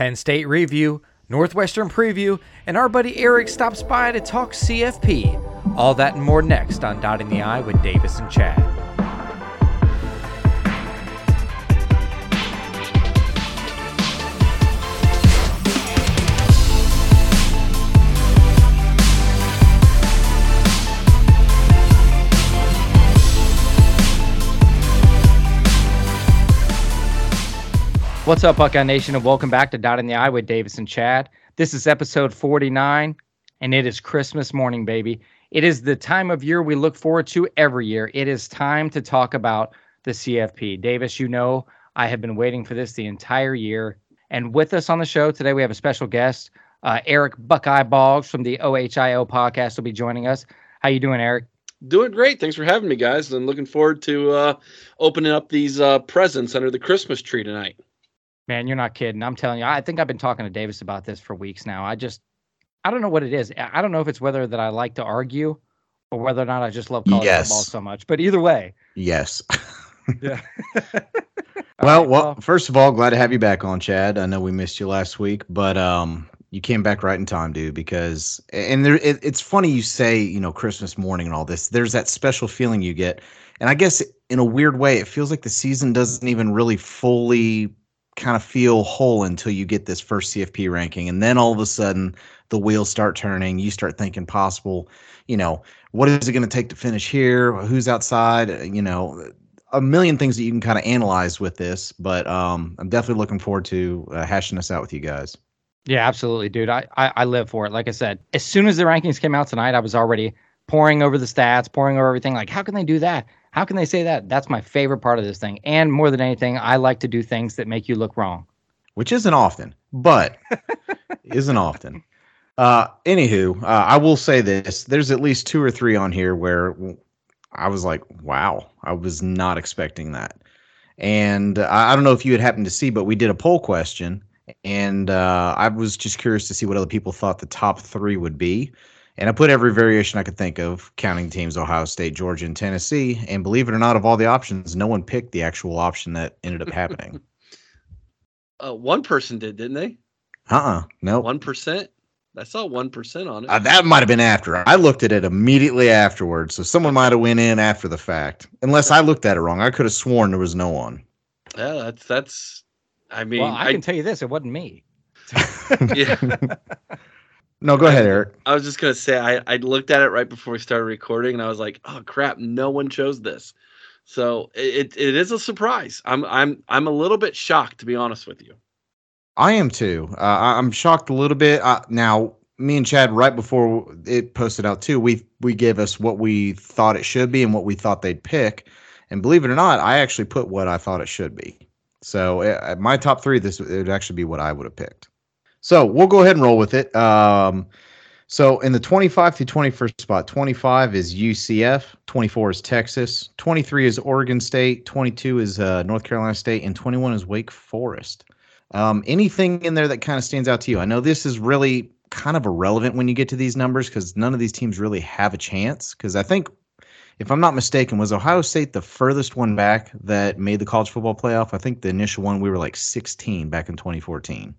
Penn State review, Northwestern preview, and our buddy Eric stops by to talk CFP. All that and more next on Dotting the I with Davis and Chad. What's up, Buckeye Nation, and welcome back to Dotting the I with Davis and Chad. This is episode 49, and it is Christmas morning, baby. It is the time of year we look forward to every year. It is time to talk about the CFP. Davis, you know I have been waiting for this the entire year. And with us on the show today, we have a special guest, uh, Eric Buckeye Boggs from the OHIO podcast will be joining us. How you doing, Eric? Doing great. Thanks for having me, guys. And looking forward to uh, opening up these uh, presents under the Christmas tree tonight. Man, you're not kidding. I'm telling you, I think I've been talking to Davis about this for weeks now. I just, I don't know what it is. I don't know if it's whether that I like to argue or whether or not I just love college Yes. football so much. But either way, Yes. yeah. well, well, first of all, glad to have you back on, Chad. I know we missed you last week, but um, you came back right in time, dude. Because and there, it, it's funny you say, you know, Christmas morning and all this. There's that special feeling you get, and I guess in a weird way, it feels like the season doesn't even really fully kind of feel whole until you get this first CFP ranking, and then all of a sudden the wheels start turning. You start thinking possible, you know, what is it going to take to finish here? Who's outside? You know, a million things that you can kind of analyze with this, but um, I'm definitely looking forward to uh, hashing this out with you guys. Yeah, absolutely, dude. I, I I live for it. Like I said, as soon as the rankings came out tonight, I was already poring over the stats, poring over everything. Like, how can they do that? How can they say that? That's my favorite part of this thing. And more than anything, I like to do things that make you look wrong. Which isn't often, but isn't often. Uh, anywho, uh, I will say this: there's at least two or three on here where I was like, "Wow, I was not expecting that." And I, I don't know if you had happened to see, but we did a poll question, and uh, I was just curious to see what other people thought the top three would be. And I put every variation I could think of, counting teams Ohio State, Georgia, and Tennessee. And believe it or not, of all the options, no one picked the actual option that ended up happening. Uh, one person did, didn't they? uh uh no. One percent. I saw one percent on it. Uh, that might have been after. I looked at it immediately afterwards, so someone might have went in after the fact. Unless I looked at it wrong, I could have sworn there was no one. yeah, that's that's. I mean, well, I, can tell you this: it wasn't me. yeah. No, go ahead, Eric. I was just gonna say I, I looked at it right before we started recording and I was like, oh crap, no one chose this. So it, it is a surprise. I'm I'm I'm a little bit shocked to be honest with you. I am too. Uh, I'm shocked a little bit. Uh, now, me and Chad, right before it posted out too, we we gave us what we thought it should be and what we thought they'd pick. And believe it or not, I actually put what I thought it should be. So uh, my top three, this it would actually be what I would have picked. So we'll go ahead and roll with it. Um, so in the 25 to 21st spot, 25 is UCF, 24 is Texas, 23 is Oregon State, 22 is uh, North Carolina State, and 21 is Wake Forest. Um, anything in there that kind of stands out to you? I know this is really kind of irrelevant when you get to these numbers because none of these teams really have a chance. Because I think, if I'm not mistaken, was Ohio State the furthest one back that made the college football playoff? I think the initial one we were like 16 back in 2014.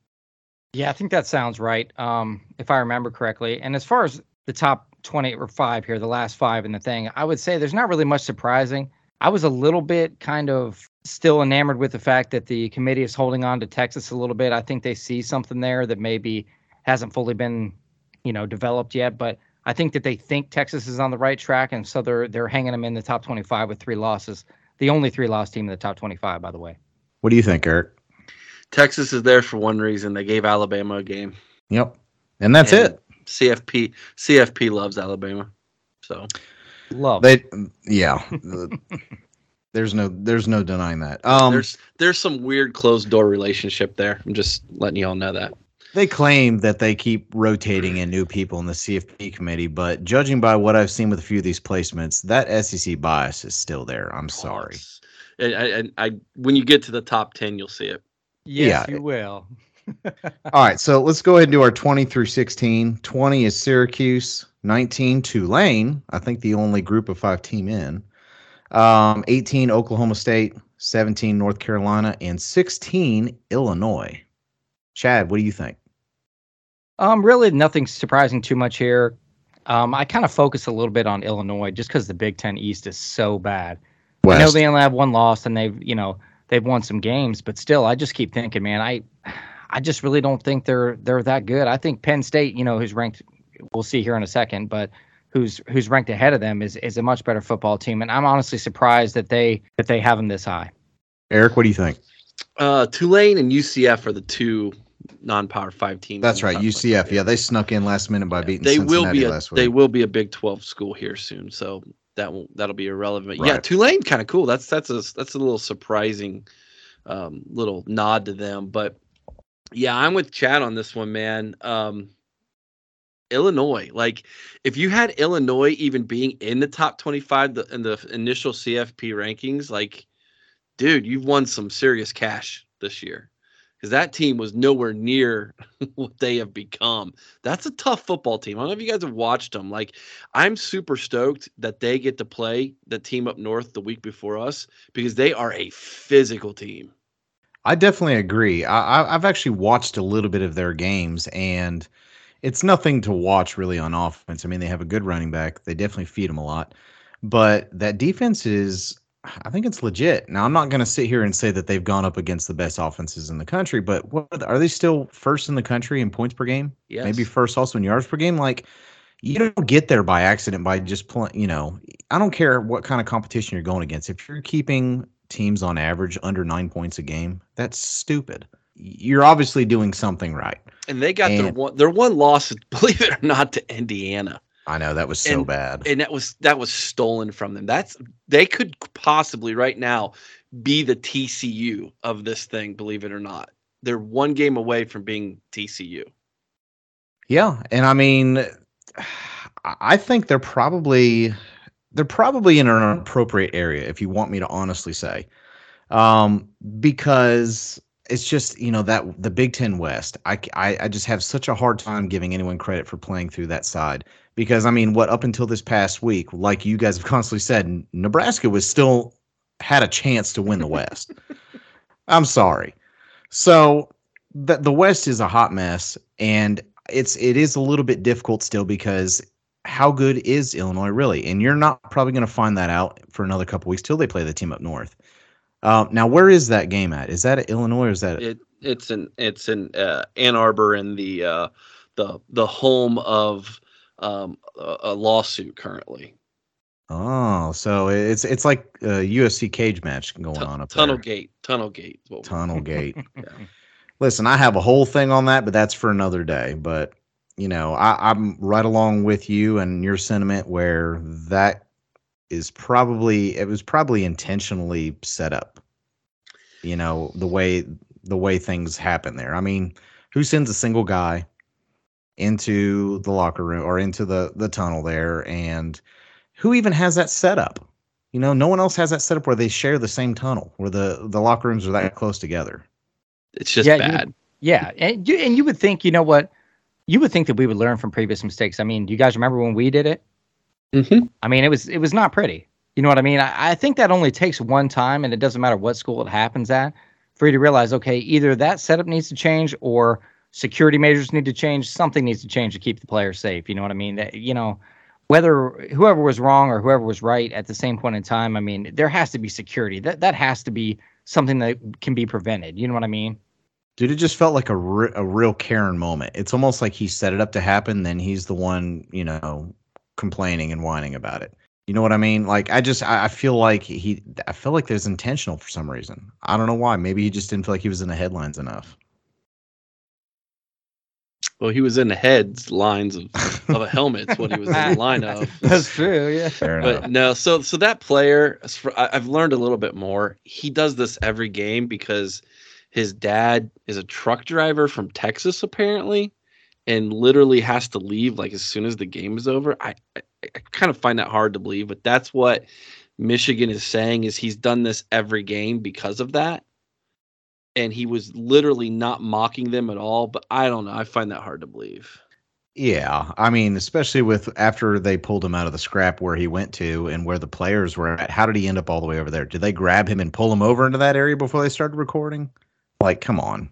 Yeah, I think that sounds right. Um, if I remember correctly. And as far as the top 20 or five here, the last five in the thing, I would say there's not really much surprising. I was a little bit kind of still enamored with the fact that the committee is holding on to Texas a little bit. I think they see something there that maybe hasn't fully been, you know, developed yet. But I think that they think Texas is on the right track, and so they're they're hanging them in the top 25 with three losses. The only three loss team in the top 25, by the way. What do you think, Eric? Texas is there for one reason. They gave Alabama a game. Yep. And that's And it. CFP CFP loves Alabama. So Love. They yeah. there's no there's no denying that. Um there's there's some weird closed door relationship there. I'm just letting you all know that. they claim that they keep rotating in new people in the CFP committee, but judging by what I've seen with a few of these placements, that SEC bias is still there. I'm sorry. And I, and I when you get to the top ten, you'll see it. Yes, yeah. you will. All right, so let's go ahead and do our 20 through 16. 20 is Syracuse, 19 Tulane, I think the only group of 5 team in. Um 18 Oklahoma State, 17 North Carolina and 16 Illinois. Chad, what do you think? Um, really nothing surprising too much here. Um, I kind of focus a little bit on Illinois just because the Big Ten East is so bad. I know they only have one loss and they've, you know, they've won some games, but still, I just keep thinking, man, I, I just really don't think they're they're that good. I think Penn State, you know, who's ranked, we'll see here in a second, but who's who's ranked ahead of them is is a much better football team, and I'm honestly surprised that they that they have them this high. Eric, what do you think? Uh, Tulane and UCF are the two non-power five teams. That's right, UCF. Yeah, they snuck in last minute by Yeah, beating they Cincinnati will be a, last week. they will be a Big Twelve school here soon, so that will that'll be irrelevant. Yeah, Tulane kind of cool. That's that's a that's a little surprising, um, little nod to them. But yeah, I'm with Chad on this one, man. Um, Illinois, like if you had Illinois even being in the top 25 the, in the initial CFP rankings, like, dude, you've won some serious cash this year because that team was nowhere near what they have become. That's a tough football team. I don't know if you guys have watched them. Like, I'm super stoked that they get to play the team up north the week before us because they are a physical team. I definitely agree. I, I've actually watched a little bit of their games, and it's nothing to watch really on offense. I mean, they have a good running back. They definitely feed them a lot, but that defense is. I think it's legit. Now, I'm not going to sit here and say that they've gone up against the best offenses in the country, but what are they still first in the country in points per game? Yes. Maybe first also in yards per game. Like, you don't get there by accident by just playing. You know, I don't care what kind of competition you're going against. If you're keeping teams on average under nine points a game, that's stupid. You're obviously doing something right. And they got their one their one loss, believe it or not, to Indiana. I know that was so And- bad. and that was that was stolen from them. That's they could possibly right now be the TCU of this thing, believe it or not. They're one game away from being TCU. Yeah, and I mean, I- I think they're probably they're probably in an appropriate area if you want me to honestly say, um, because it's just you know that the Big Ten West. I I just have such a hard time giving anyone credit for playing through that side because I mean, what up until this past week, like you guys have constantly said, Nebraska was still had a chance to win the West. I'm sorry. So the the West is a hot mess, and it's it is a little bit difficult still because how good is Illinois really? And you're not probably going to find that out for another couple weeks till they play the team up north. Uh, now, where is that game at? Is that at Illinois or is that? It it's in it's in uh, Ann Arbor in the uh, the the home of um, a, a lawsuit currently. oh, so it's it's like a UFC cage match going Tu- on up Tunnel there. Gate, Tunnel Gate. Tunnel Gate. Yeah. Listen, I have a whole thing on that, but that's for another day. But you know, I, I'm right along with you and your sentiment where that is probably it was probably intentionally set up. You know, the way the way things happen there. I mean, who sends a single guy into the locker room or into the the tunnel there and who even has that setup? You know, no one else has that setup where they share the same tunnel, where the the locker rooms are that close together. It's just Yeah, you- bad. Yeah, and you and you would think, you know what, you would think that we would learn from previous mistakes. I mean, do you guys remember when we did it? Mhm. I mean, it was it was not pretty. You know what I mean? I, I think that only takes one time, and it doesn't matter what school it happens at, for you to realize, okay, either that setup needs to change, or security measures need to change. Something needs to change to keep the players safe. You know what I mean? That you know, whether whoever was wrong or whoever was right at the same point in time. I mean, there has to be security. That that has to be something that can be prevented. You know what I mean? Dude, it just felt like a, re- a real Karen moment. It's almost like he set it up to happen, then he's the one, you know, complaining and whining about it. You know what I mean? Like I just I, I feel like he I feel like there's intentional for some reason. I don't know why. Maybe he just didn't feel like he was in the headlines enough. Well, he was in the heads lines of, of a helmet's what he was in the line of. That's true. Yeah. Fair enough. But no, so so that player, I- I've learned a little bit more. He does this every game because his dad is a truck driver from Texas, apparently, and literally has to leave like as soon as the game is over. I, I, I kind of find that hard to believe, but that's what Michigan is saying is he's done this every game because of that. And he was literally not mocking them at all, but I don't know. I find that hard to believe. Yeah, I mean, especially with after they pulled him out of the scrap where he went to and where the players were at. How did he end up all the way over there? Did they grab him and pull him over into that area before they started recording? Like, come on.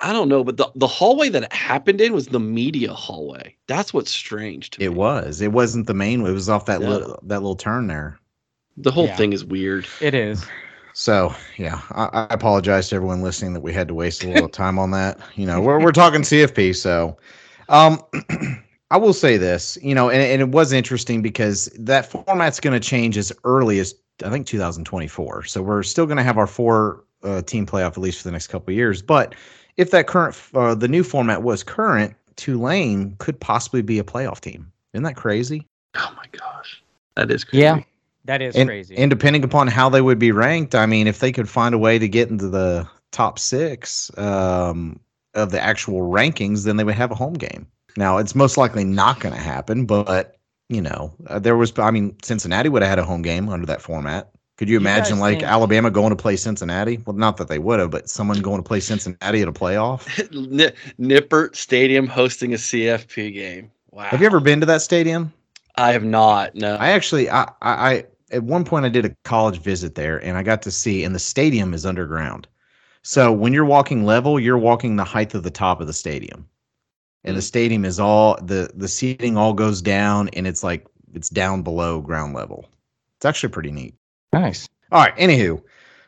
I don't know, but the, the hallway that it happened in was the media hallway. That's what's strange to It me. was. It wasn't the main. It was off that Yeah. little that little turn there. The whole Yeah. thing is weird. It is. So yeah, I, I apologize to everyone listening that we had to waste a little time on that. You know, we're we're talking CFP, so um, I will say this. You know, and, and it was interesting because that format's going to change as early as I think 2024. So we're still going to have our four uh, team playoff at least for the next couple of years. But if that current uh, the new format was current, Tulane could possibly be a playoff team. Isn't that crazy? Oh my gosh. That is crazy. Yeah. That is and, crazy. And depending upon how they would be ranked, I mean, if they could find a way to get into the top six um, of the actual rankings, then they would have a home game. Now, it's most likely not going to happen, but you know, uh, there was. I mean, Cincinnati would have had a home game under that format. Could you You imagine like think- Alabama going to play Cincinnati? Well, not that they would have, but someone going to play Cincinnati at a playoff. Ni- Nippert Stadium hosting a CFP game. Wow. Have you ever been to that stadium? I have not. No. I actually, I, I, I, at one point I did a college visit there, and I got to see, and the stadium is underground. So when you're walking level, you're walking the height of the top of the stadium, and the Mm. stadium is all the the seating all goes down, and it's like it's down below ground level. It's actually pretty neat. nice. All right, anywho,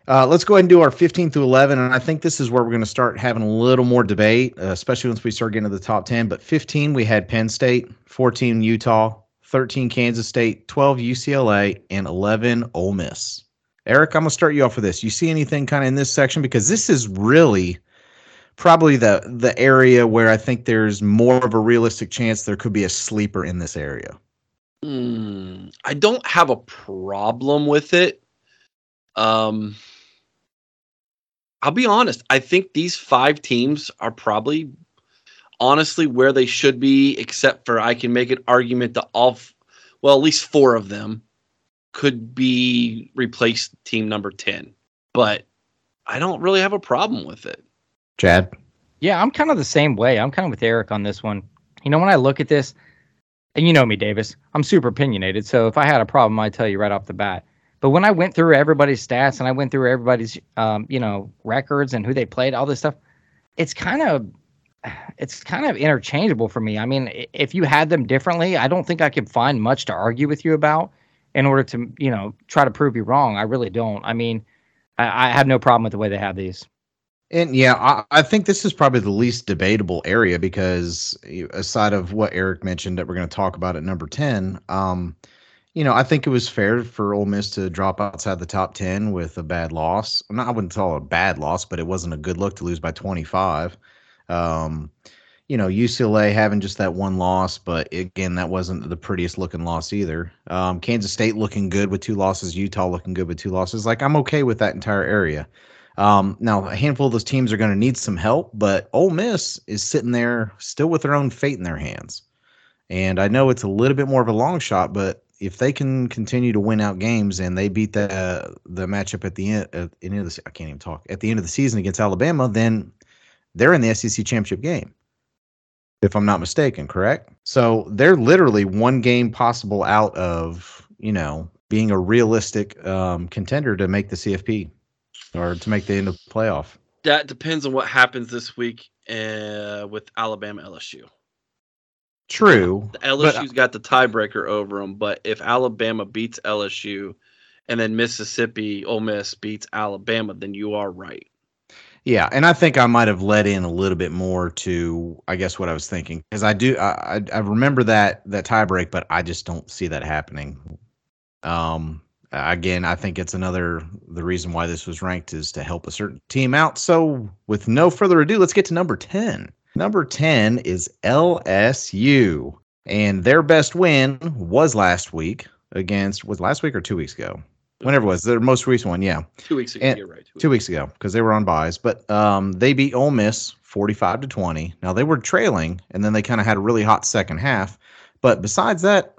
uh, let's go ahead and do our 15 through 11, and I think this is where we're going to start having a little more debate, uh, especially once we start getting to the top 10. But 15, we had Penn State, 14 Utah, 13 Kansas State, 12 UCLA, and 11 Ole Miss. Eric, I'm going to start you off with this. You see anything kind of in this section because this is really probably the the area where I think there's more of a realistic chance there could be a sleeper in this area. Hmm, I don't have a problem with it. Um, I'll be honest. I think these five teams are probably honestly where they should be, except for I can make an argument that all, well, at least four of them could be replaced team number 10. But I don't really have a problem with it. Chad, Yeah, I'm kind of the same way. I'm kind of with Eric on this one. You know, when I look at this, and you know me, Davis, I'm super opinionated. So if I had a problem, I'd tell you right off the bat. But when I went through everybody's stats and I went through everybody's, um, you know, records and who they played, all this stuff, it's kind of, it's kind of interchangeable for me. I mean, if you had them differently, I don't think I could find much to argue with you about in order to, you know, try to prove you wrong. I really don't. I mean, I, I have no problem with the way they have these. And yeah, I, I think this is probably the least debatable area because aside of what Eric mentioned that we're going to talk about at number 10, um, you know, I think it was fair for Ole Miss to drop outside the top 10 with a bad loss. Not, I wouldn't call it a bad loss, but it wasn't a good look to lose by 25. Um, you know, UCLA having just that one loss, but again, that wasn't the prettiest looking loss either. Um, Kansas State looking good with two losses, Utah looking good with two losses. Like, I'm okay with that entire area. Um, now, a handful of those teams are going to need some help, but Ole Miss is sitting there still with their own fate in their hands. And I know it's a little bit more of a long shot, but if they can continue to win out games and they beat the the matchup at the end, at the end of the I can't even talk at the end of the season against Alabama, then they're in the SEC championship game. If I'm not mistaken, correct? So they're literally one game possible out of you know being a realistic um, contender to make the CFP or to make the end of the playoff. That depends on what happens this week uh, with Alabama LSU. True. The LSU's got the tiebreaker over them, but if Alabama beats LSU and then Mississippi Ole Miss beats Alabama, then you are right. Yeah, and I think I might have let in a little bit more to, I guess, what I was thinking because I do, I, I remember that that tiebreak, but I just don't see that happening. Um, again, I think it's another the reason why this was ranked is to help a certain team out. So, with no further ado, let's get to number ten. Number ten is LSU, and their best win was last week against was last week or two weeks ago, whenever it was their most recent one. Yeah, Two weeks ago, And- you're right. two weeks ago because they were on byes, but um, they beat Ole Miss 45 to 20. Now they were trailing, and then they kind of had a really hot second half. But besides that,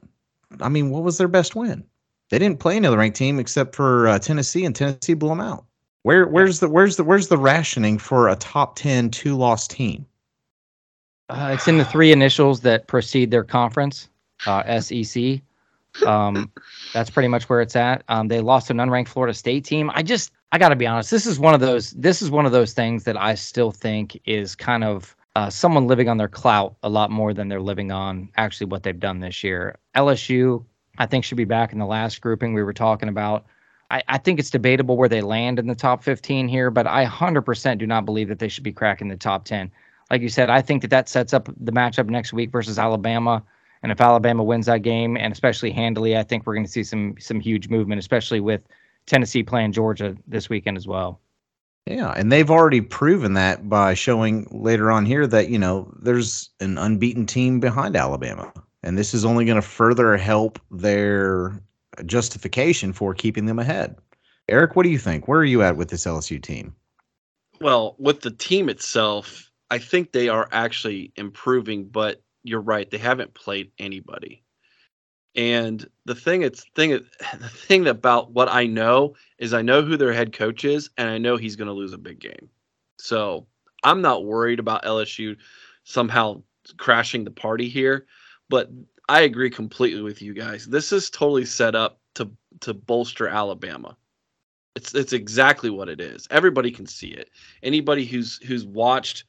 I mean, what was their best win? They didn't play another ranked team except for uh, Tennessee, and Tennessee blew them out. Where where's the where's the where's the rationing for a top 10 two loss team? Uh, it's in the three initials that precede their conference, uh, SEC. Um, that's pretty much where it's at. Um, they lost an unranked Florida State team. I just, I got to be honest. This is one of those. This is one of those things that I still think is kind of uh, someone living on their clout a lot more than they're living on actually what they've done this year. LSU, I think, should be back in the last grouping we were talking about. I, I think it's debatable where they land in the top 15 here, but I 100% do not believe that they should be cracking the top 10. Like you said, I think that that sets up the matchup next week versus Alabama. And if Alabama wins that game, and especially handily, I think we're going to see some some huge movement, especially with Tennessee playing Georgia this weekend as well. Yeah, and they've already proven that by showing later on here that you know there's an unbeaten team behind Alabama, and this is only going to further help their justification for keeping them ahead. Eric, what do you think? Where are you at with this LSU team? Well, with the team itself, I think they are actually improving, but you're right, they haven't played anybody. And the thing it's thing the thing about what I know is I know who their head coach is and I know he's going to lose a big game. So, I'm not worried about LSU somehow crashing the party here, but I agree completely with you guys. This is totally set up to to bolster Alabama. It's it's exactly what it is. Everybody can see it. Anybody who's who's watched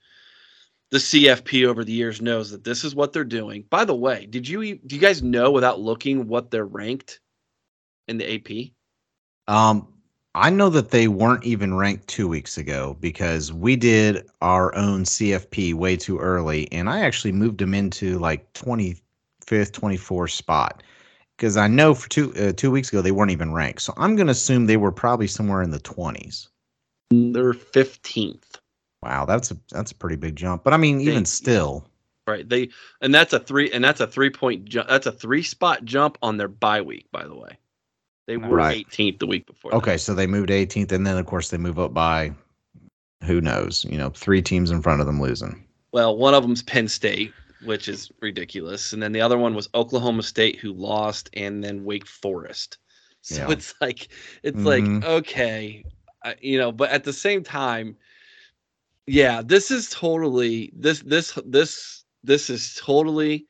the CFP over the years knows that this is what they're doing. By the way, did you do you guys know without looking what they're ranked in the AP? Um, I know that they weren't even ranked two weeks ago because we did our own CFP way too early, and I actually moved them into like twenty fifth, twenty fourth spot because I know for two uh, two weeks ago they weren't even ranked. So I'm going to assume they were probably somewhere in the twenties. They're fifteenth. Wow, that's a that's a pretty big jump. But I mean, even they, still, right? They and that's a three and that's a three point jump. That's a three spot jump on their bye week, by the way. They were right. 18th the week before. Okay, that. so they moved 18th, and then of course they move up by who knows? You know, three teams in front of them losing. Well, one of them's Penn State, which is ridiculous, and then the other one was Oklahoma State, who lost, and then Wake Forest. So yeah. it's like it's mm-hmm. like okay, uh, you know, but at the same time yeah, this is totally this this this this is totally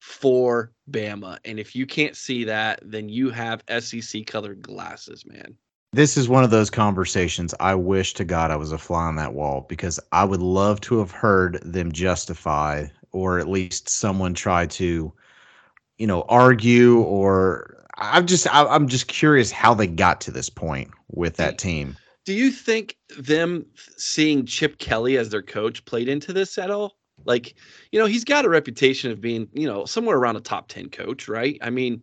for Bama. And if you can't see that, then you have SEC colored glasses, man. This is one of those conversations I wish to God I was a fly on that wall because I would love to have heard them justify or at least someone try to, you know, argue or I'm just I, am just curious how they got to this point with that team do you think them seeing Chip Kelly as their coach played into this at all? Like, you know, he's got a reputation of being, you know, somewhere around a top 10 coach, right? I mean,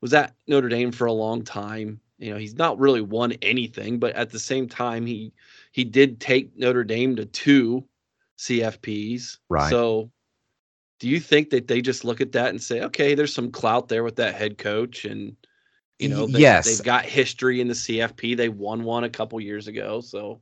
was at Notre Dame for a long time. You know, he's not really won anything, but at the same time, he he did take Notre Dame to two CFPs. Right. So do you think that they just look at that and say, okay, there's some clout there with that head coach and you know, they, yes, they've got history in the CFP. They won one a couple years ago, so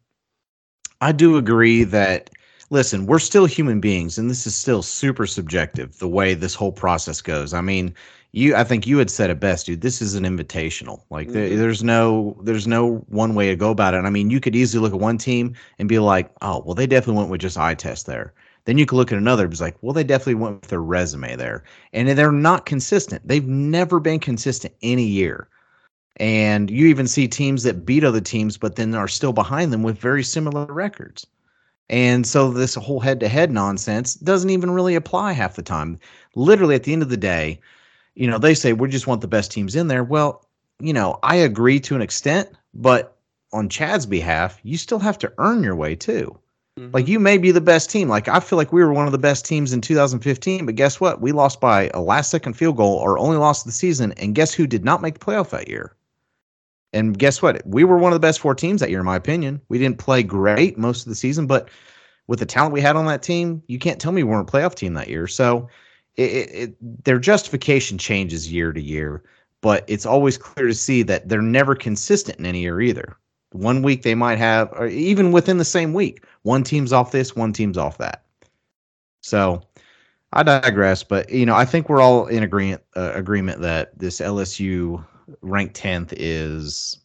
I do agree that listen, we're still human beings and this is still super subjective the way this whole process goes. I mean, you I think you had said it best, dude. This is an invitational. Like mm-hmm. there, there's no there's no one way to go about it. I mean, you could easily look at one team and be like, "Oh, well they definitely went with just eye test there." Then you could look at another, it's like, well, they definitely went with their resume there. And they're not consistent. They've never been consistent any year. And you even see teams that beat other teams, but then are still behind them with very similar records. And so this whole head to head nonsense doesn't even really apply half the time. Literally, at the end of the day, you know, they say we just want the best teams in there. Well, you know, I agree to an extent, but on Chad's behalf, you still have to earn your way too. Mm-hmm. Like you may be the best team. Like I feel like we were one of the best teams in 2015, but guess what? We lost by a last second field goal or only lost the season. And guess who did not make the playoff that year? And guess what? We were one of the best four teams that year, in my opinion. We didn't play great most of the season, but with the talent we had on that team, you can't tell me we weren't a playoff team that year. So it, it, their justification changes year to year, but it's always clear to see that they're never consistent in any year either. One week they might have, or even within the same week, one team's off this, one team's off that. So I digress, but you know, I think we're all in agreement uh, agreement that this LSU ranked tenth is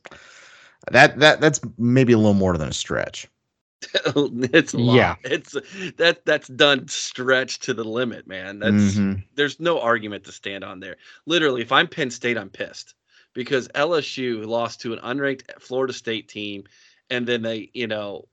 that that that's maybe a little more than a stretch. it's a yeah, it's that that's done stretched to the limit, man. That's mm-hmm. there's no argument to stand on there. Literally, if I'm Penn State, I'm pissed because LSU lost to an unranked Florida State team and then they, you know,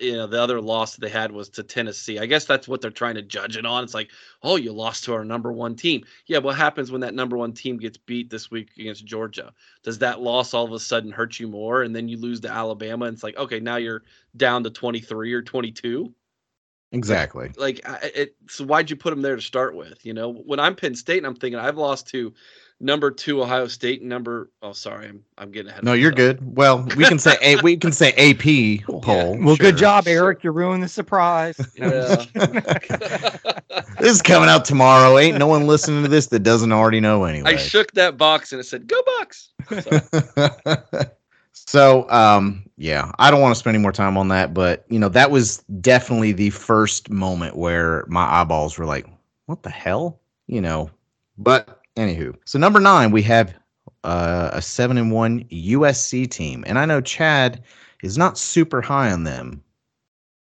you know, the other loss that they had was to Tennessee. I guess that's what they're trying to judge it on. It's like, oh, you lost to our number one team. Yeah, what happens when that number one team gets beat this week against Georgia? Does that loss all of a sudden hurt you more? And then you lose to Alabama, and it's like, okay, now you're down to 23 or 22. Exactly. Like, it, so why'd you put them there to start with? You know, when I'm Penn State and I'm thinking I've lost to number two Ohio State number. Oh, sorry, I'm I'm getting ahead. No, you're good. Well, we can say a we can say AP poll. Yeah, well, sure. good job, Eric. Sure. You ruined the surprise. Yeah. this is coming out tomorrow. Ain't no one listening to this that doesn't already know anyway. I shook that box and it said, "Go Bucks." So. so, um, yeah, I don't want to spend any more time on that, but you know, that was definitely the first moment where my eyeballs were like, "What the hell?" You know, but Anywho, so number nine, we have uh, a seven and one USC team, and I know Chad is not super high on them.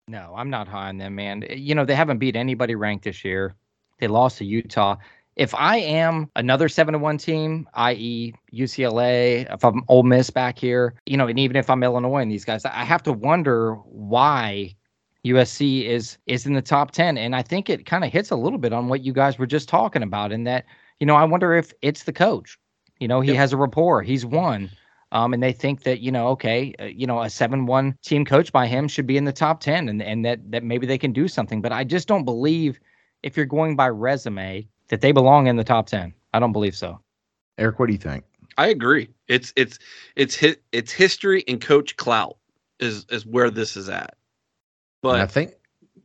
No, I'm not high on them, man. You know they haven't beat anybody ranked this year. They lost to Utah. If I am another seven and one team, i.e. UCLA, if I'm Ole Miss back here, you know, and even if I'm Illinois and these guys, I have to wonder why USC is is in the top ten. And I think it kind of hits a little bit on what you guys were just talking about, in that you know, I wonder if it's the coach. You know, he yep. has a rapport. He's won. Um, and they think that you know, okay, uh, you know, a seven-one team coach by him should be in the top ten, and and that that maybe they can do something. But I just don't believe if you're going by resume that they belong in the top ten. I don't believe so. Eric, what do you think? I agree. It's it's it's his, it's history and coach clout is is where this is at. But and I think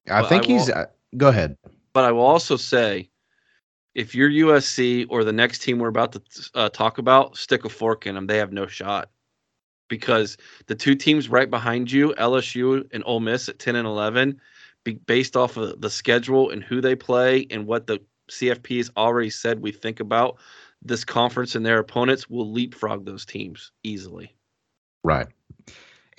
I think I he's. Will, uh, go ahead. But I will also say if you're USC or the next team we're about to uh, talk about, stick a fork in them. They have no shot because the two teams right behind you, LSU and Ole Miss at 10 and 11, be, based off of the schedule and who they play and what the CFP has already said we think about this conference and their opponents, will leapfrog those teams easily. Right.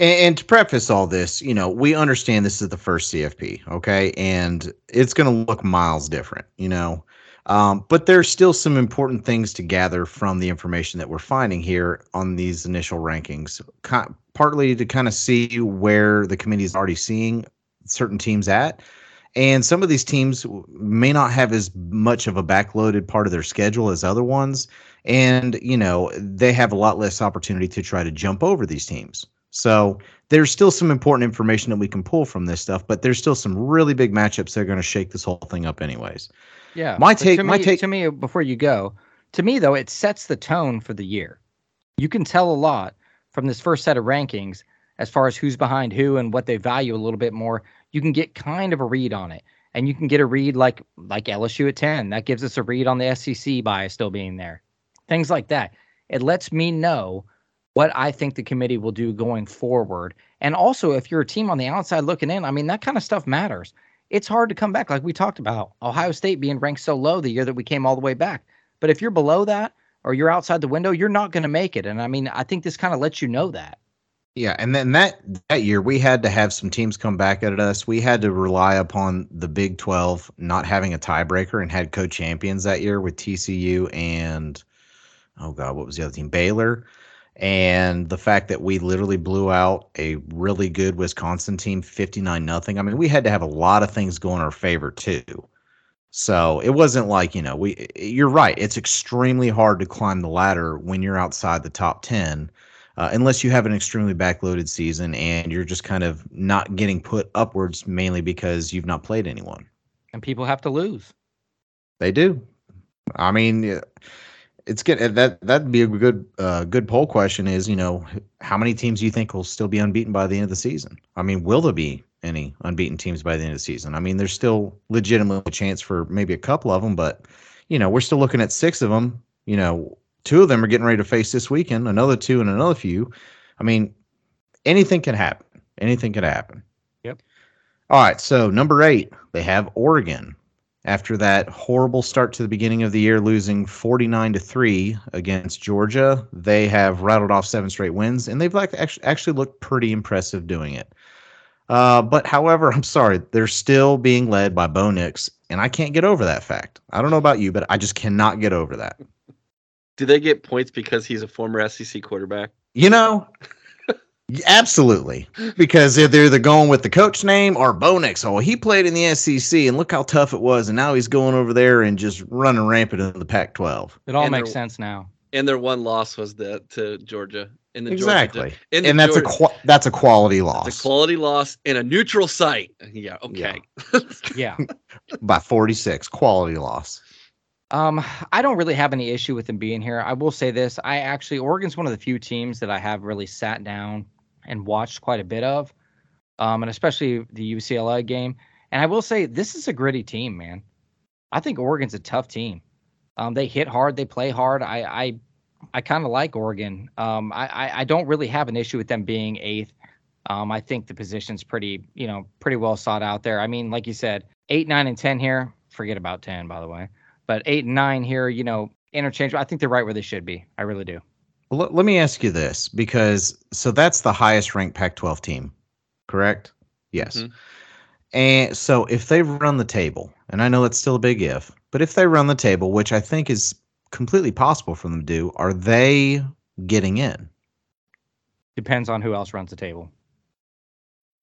And, and, to preface all this, you know, we understand this is the first CFP, okay? And it's going to look miles different, you know. Um, but there's still some important things to gather from the information that we're finding here on these initial rankings. partly to kind of see where the committee is already seeing certain teams at. And some of these teams may not have as much of a backloaded part of their schedule as other ones. And, you know, they have a lot less opportunity to try to jump over these teams. So there's still some important information that we can pull from this stuff, but there's still some really big matchups that are going to shake this whole thing up, anyways. Yeah. My take. my me, take. To me, before you go, to me though, it sets the tone for the year. You can tell a lot from this first set of rankings as far as who's behind who and what they value a little bit more. You can get kind of a read on it, and you can get a read like like LSU at ten. That gives us a read on the SEC bias still being there. Things like that. It lets me know what I think the committee will do going forward. And also, if you're a team on the outside looking in, I mean, that kind of stuff matters it's hard to come back. Like we talked about, Ohio State being ranked so low the year that we came all the way back. But if you're below that or you're outside the window, you're not going to make it. And I mean, I think this kind of lets you know that. Yeah, and then that that year we had to have some teams come back at us. We had to rely upon the Big 12 not having a tiebreaker and had co-champions that year with TCU and oh god, what was the other team? Baylor and the fact that we literally blew out a really good Wisconsin team 59 nothing. I mean, we had to have a lot of things go in our favor too. So it wasn't like, you know, we you're right. It's extremely hard to climb the ladder when you're outside the top 10. Uh, unless you have an extremely backloaded season and you're just kind of not getting put upwards mainly because you've not played anyone. And people have to lose. They do. I mean, it's good. That that'd be a good uh, good poll question. Is you know how many teams do you think will still be unbeaten by the end of the season? I mean, will there be any unbeaten teams by the end of the season? I mean, there's still legitimate a chance for maybe a couple of them, but you know we're still looking at six of them. You know, two of them are getting ready to face this weekend. Another two and another few. I mean, anything can happen. Anything can happen. Yep. All right. So number eight, they have Oregon after that horrible start to the beginning of the year, losing 49 to 3 against Georgia. They have rattled off seven straight wins, and they've like actually, looked pretty impressive doing it. Uh, but however, I'm sorry, they're still being led by Bo Nix, and I can't get over that fact. I don't know about you, but I just cannot get over that. Do they get points because he's a former SEC quarterback? You know, Absolutely, because they're they're either going with the coach name or Bo Nix. Oh, he played in the SEC, and look how tough it was, and now he's going over there and just running rampant in the Pac-12. It all And makes they're- sense now. And their one loss was the to Georgia in the Exactly, Georgia, in the and that's a Georgia- qua- that's a quality loss It's a quality loss in a neutral site. Yeah, okay. Yeah. by 46. Quality loss. Um, I don't really have any issue with them being here. I will say this: I actually Oregon's one of the few teams that I have really sat down and watched quite a bit of, um, and especially the UCLA game. And I will say this is a gritty team, man. I think Oregon's a tough team. Um, they hit hard, they play hard. I I, I kind of like Oregon. Um, I, I don't really have an issue with them being eighth. Um, I think the position's pretty, you know, pretty well sought out there. I mean, like you said, eight, nine, and ten here. Forget about ten, by the way but eight and nine here, you know, interchangeable. I think they're right where they should be. I really do. Well, let, me ask you this because so that's the highest ranked Pac 12 team, correct? Yes. Mhm. And so if they run the table, and I know it's still a big if, but if they run the table, which I think is completely possible for them to do, are they getting in? Depends on who else runs the table.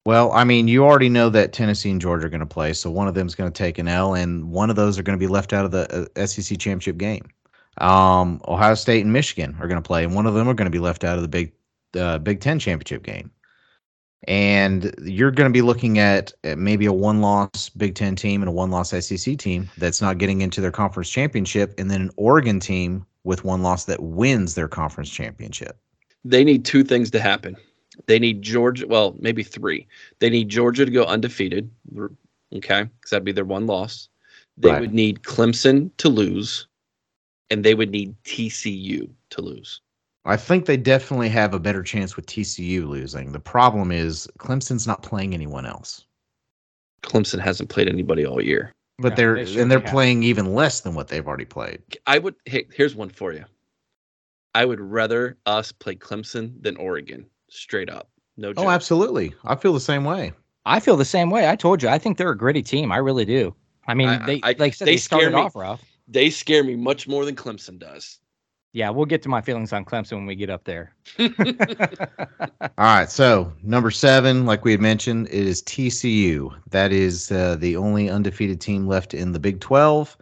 Well, I mean, you already know that Tennessee and Georgia are going to play, so one of them is going to take an L, and one of those are going to be left out of the uh, SEC championship game. Um, Ohio State and Michigan are going to play, and one of them are going to be left out of the Big uh, Big Ten championship game. And you're going to be looking at uh, maybe a one-loss Big Ten team and a one-loss SEC team that's not getting into their conference championship, and then an Oregon team with one loss that wins their conference championship. They need two things to happen. They need Georgia, well, maybe three. They need Georgia to go undefeated. Okay. Because that'd be their one loss. They Right. would need Clemson to lose, and they would need TCU to lose. I think they definitely have a better chance with TCU losing. The problem is Clemson's not playing anyone else, Clemson hasn't played anybody all year. but Yeah, they're they and they're have. playing even less than what they've already played. I would, hey, here's one for you. I would rather us play Clemson than Oregon, straight up. No oh, joke. Oh, absolutely. I feel the same way. I feel the same way. I told you. I think they're a gritty team. I really do. I mean, I- they I- like I said, they they, started off rough. They scare me much more than Clemson does. Yeah, we'll get to my feelings on Clemson when we get up there. All right. So number seven, like we had mentioned, it is TCU. That is uh, the only undefeated team left in the Big 12.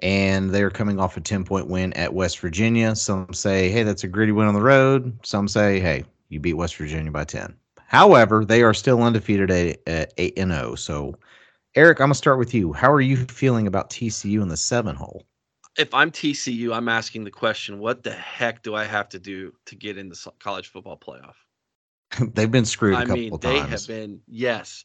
And they're coming off a 10 point win at West Virginia. Some say, hey, that's a gritty win on the road. Some say, hey, you beat West Virginia by 10. However, they are still undefeated at, at 8 and 0. So, Eric, I'm going to start with you. How are you feeling about TCU in the seven hole? if I'm TCU, I'm asking the question: What the heck do I have to do to get in the college football playoff? They've been screwed a I mean, they times. have been yes,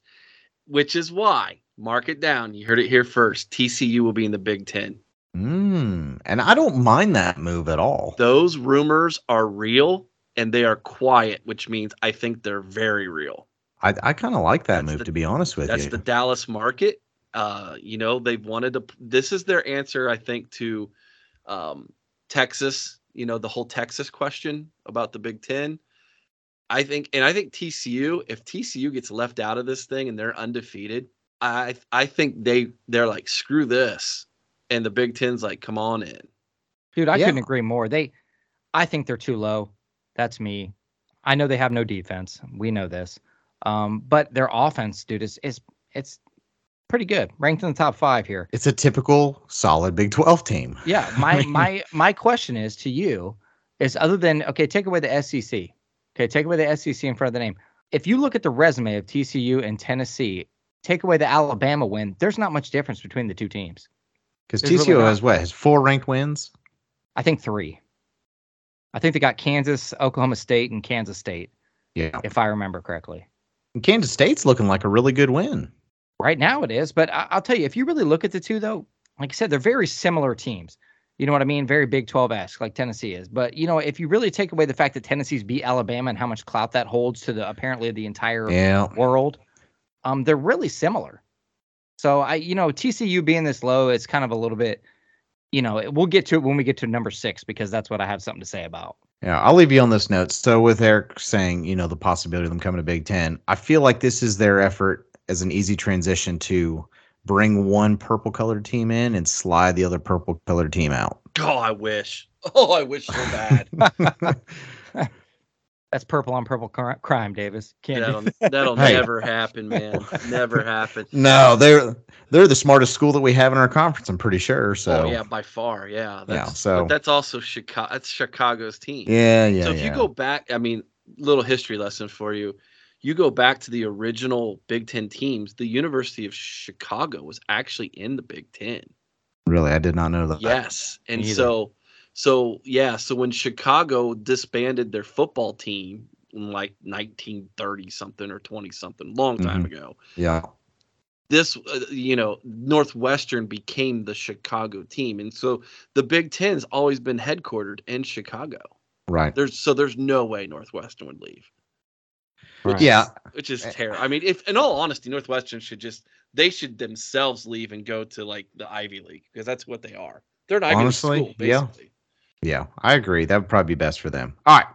which is why mark it down. You heard it here first. TCU will be in the Big Ten. Mm, and I don't mind that move at all. Those rumors are real and they are quiet, which means I think they're very real. I, I kind of like that That's move, the- to be honest with That's you. That's the Dallas market. Uh, you know, they've wanted to. This is their answer, I think, to um, Texas. You know, the whole Texas question about the Big Ten. I think, and I think TCU. If TCU gets left out of this thing and they're undefeated, I I think they they're like screw this, and the Big Ten's like come on in. Dude, I Yeah. couldn't agree more. They, I think they're too low. That's me. I know they have no defense. We know this. Um, but their offense, dude, is is it's pretty good. Ranked in the top five here. it's a typical solid Big 12 team. Yeah. My mean- my my question is to you is other than okay, take away the SEC. Okay, take away the SEC in front of the name. If you look at the resume of TCU and Tennessee, take away the Alabama win, there's not much difference between the two teams. Because TCU really has what? Has four ranked wins? I think three. I think they got Kansas, Oklahoma State, and Kansas State, Yeah. if I remember correctly. And Kansas State's looking like a really good win. Right now it is, but I- I'll tell you, if you really look at the two, though, like I said, they're very similar teams. You know what I mean? Very Big 12 esque, like Tennessee is. But you know, if you really take away the fact that Tennessee's beat Alabama and how much clout that holds to the apparently the entire Yeah. world, um, they're really similar. So I, you know, TCU being this low, it's kind of a little bit, you know, we'll get to it when we get to number six because that's what I have something to say about. Yeah. I'll leave you on this note. So, with Eric saying, you know, the possibility of them coming to Big 10, I feel like this is their effort as an easy transition to bring one purple colored team in and slide the other purple colored team out. Oh, I wish. Oh, I wish so bad. That's purple on purple crime, Davis. Can't That'll, that. that'll Hey. never happen, man. never happen. No, they're they're the smartest school that we have in our conference. I'm pretty sure. So oh yeah, by far, yeah. That's, so- but that's also Chicago. That's Chicago's team. yeah, yeah. so if yeah. you go back, I mean, little history lesson for you. You go back to the original Big Ten teams. The University of Chicago was actually in the Big Ten. really, I did not know that. Yes, and Me either. so, so yeah, so when Chicago disbanded their football team in like 1930 something or 20 something, long time Mhm. ago, Yeah. this uh, you know Northwestern became the Chicago team, and so the Big Ten's always been headquartered in Chicago. Right. There's so there's no way Northwestern would leave. Right. Yeah. which is Eh. terrible. I mean, if in all honesty, Northwestern should just they should themselves leave and go to like the Ivy League because that's what they are. They're an Ivy Honestly, League school, basically. Yeah, I agree. That would probably be best for them. All right.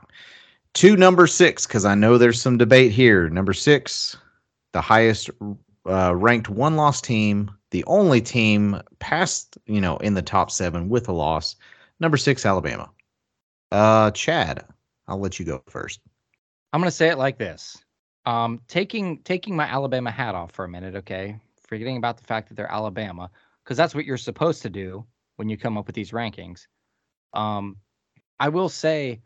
To number six, because I know there's some debate here. Number six, the highest uh, ranked one loss team, the only team past, you know, in the top seven with a loss. Number six, Alabama. Uh, Chad, I'll let you go first. I'm gonna say it like this. Um, taking taking my Alabama hat off for a minute, okay? Forgetting about the fact that they're Alabama, because that's what you're supposed to do when you come up with these rankings. Um, I will say,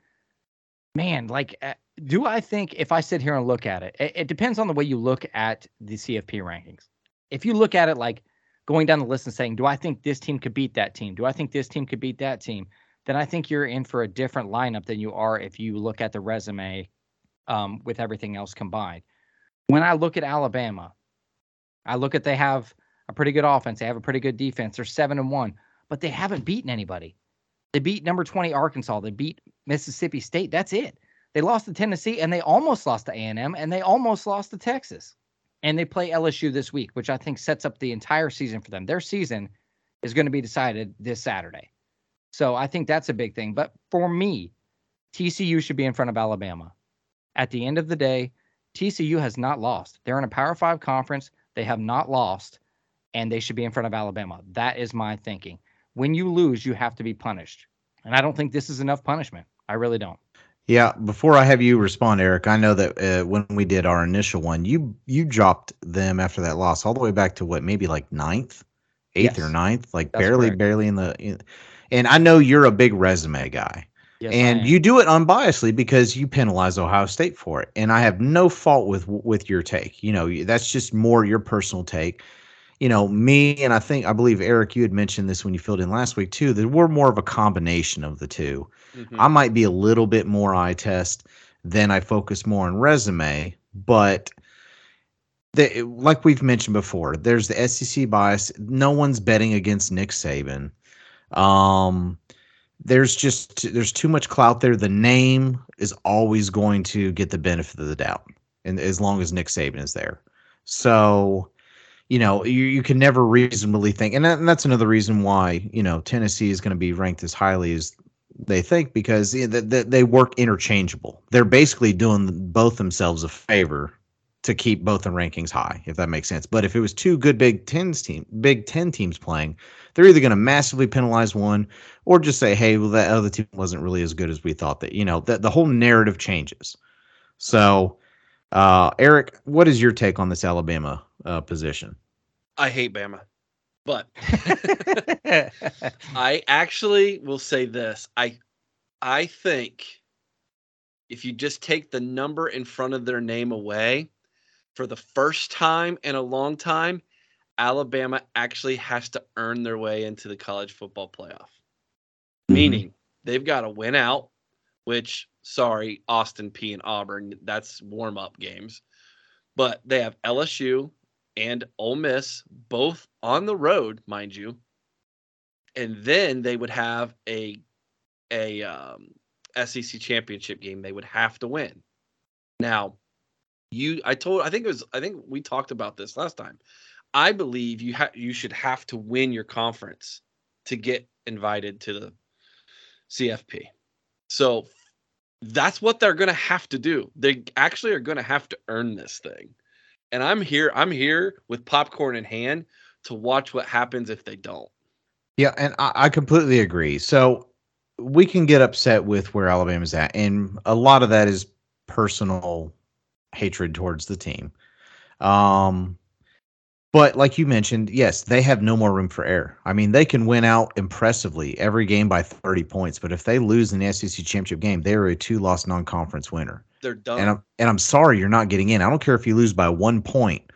man, like, uh, do I think if I sit here and look at it, it, it depends on the way you look at the CFP rankings. If you look at it like going down the list and saying, do I think this team could beat that team? Do I think this team could beat that team? Then I think you're in for a different lineup than you are if you look at the resume um, with everything else combined. When I look at Alabama, I look at they have a pretty good offense. They have a pretty good defense. They're seven and one, but they haven't beaten anybody. They beat number 20 Arkansas. They beat Mississippi State. That's it. They lost to Tennessee and they almost lost to A&M and they almost lost to Texas. And they play LSU this week, which I think sets up the entire season for them. Their season is going to be decided this Saturday. So I think that's a big thing. But for me, TCU should be in front of Alabama. At the end of the day, TCU has not lost. They're in a Power Five conference. They have not lost, and they should be in front of Alabama. That is my thinking. When you lose, you have to be punished. And I don't think this is enough punishment. I really don't. Yeah, before I have you respond, Eric, I know that uh, when we did our initial one, you you dropped them after that loss all the way back to what maybe like ninth, eighth or ninth, like That's barely, correct. barely in the. In, and I know you're a big resume guy, Yes, and you do it unbiasedly because you penalize Ohio State for it, and I have no fault with with your take. You know, that's just more your personal take. You know, me and I think I believe Eric, you had mentioned this when you filled in last week too. That we're more of a combination of the two. Mhm. I might be a little bit more eye test than I focus more on resume, but the, like we've mentioned before, there's the SEC bias. No one's betting against Nick Saban. Um, there's just there's too much clout there. The name is always going to get the benefit of the doubt, and as long as Nick Saban is there, so you know you, you can never reasonably think, and, that, and that's another reason why you know Tennessee is going to be ranked as highly as they think because yeah, th- th- they work interchangeable. They're basically doing both themselves a favor to keep both the rankings high, if that makes sense. But if it was two good Big Tens team, Big Ten teams playing, they're either going to massively penalize one or just say, "Hey, well, that other team wasn't really as good as we thought." That you know, that the whole narrative changes. So, uh, Eric, what is your take on this Alabama uh, position? I hate Bama, but I actually will say this. I I think if you just take the number in front of their name away for the first time in a long time, Alabama actually has to earn their way into the college football playoff. Meaning they've got to win out, which sorry, Austin Peay and Auburn, that's warm up games. But they have LSU and Ole Miss both on the road, mind you. And then they would have a a um, SEC championship game they would have to win. Now, you I told I think it was I think we talked about this last time. I believe you ha- you should have to win your conference to get invited to the CFP. So that's what they're going to have to do. They actually are going to have to earn this thing. And I'm here I'm here with popcorn in hand to watch what happens if they don't. Yeah, and I, I completely agree. So we can get upset with where Alabama's at, and a lot of that is personal hatred towards the team. Um, but like you mentioned, yes, they have no more room for error. I mean, they can win out impressively every game by 30 points, but if they lose in the SEC championship game, they are a two-loss non-conference winner. They're done. And I'm and I'm sorry you're not getting in. I don't care if you lose by one point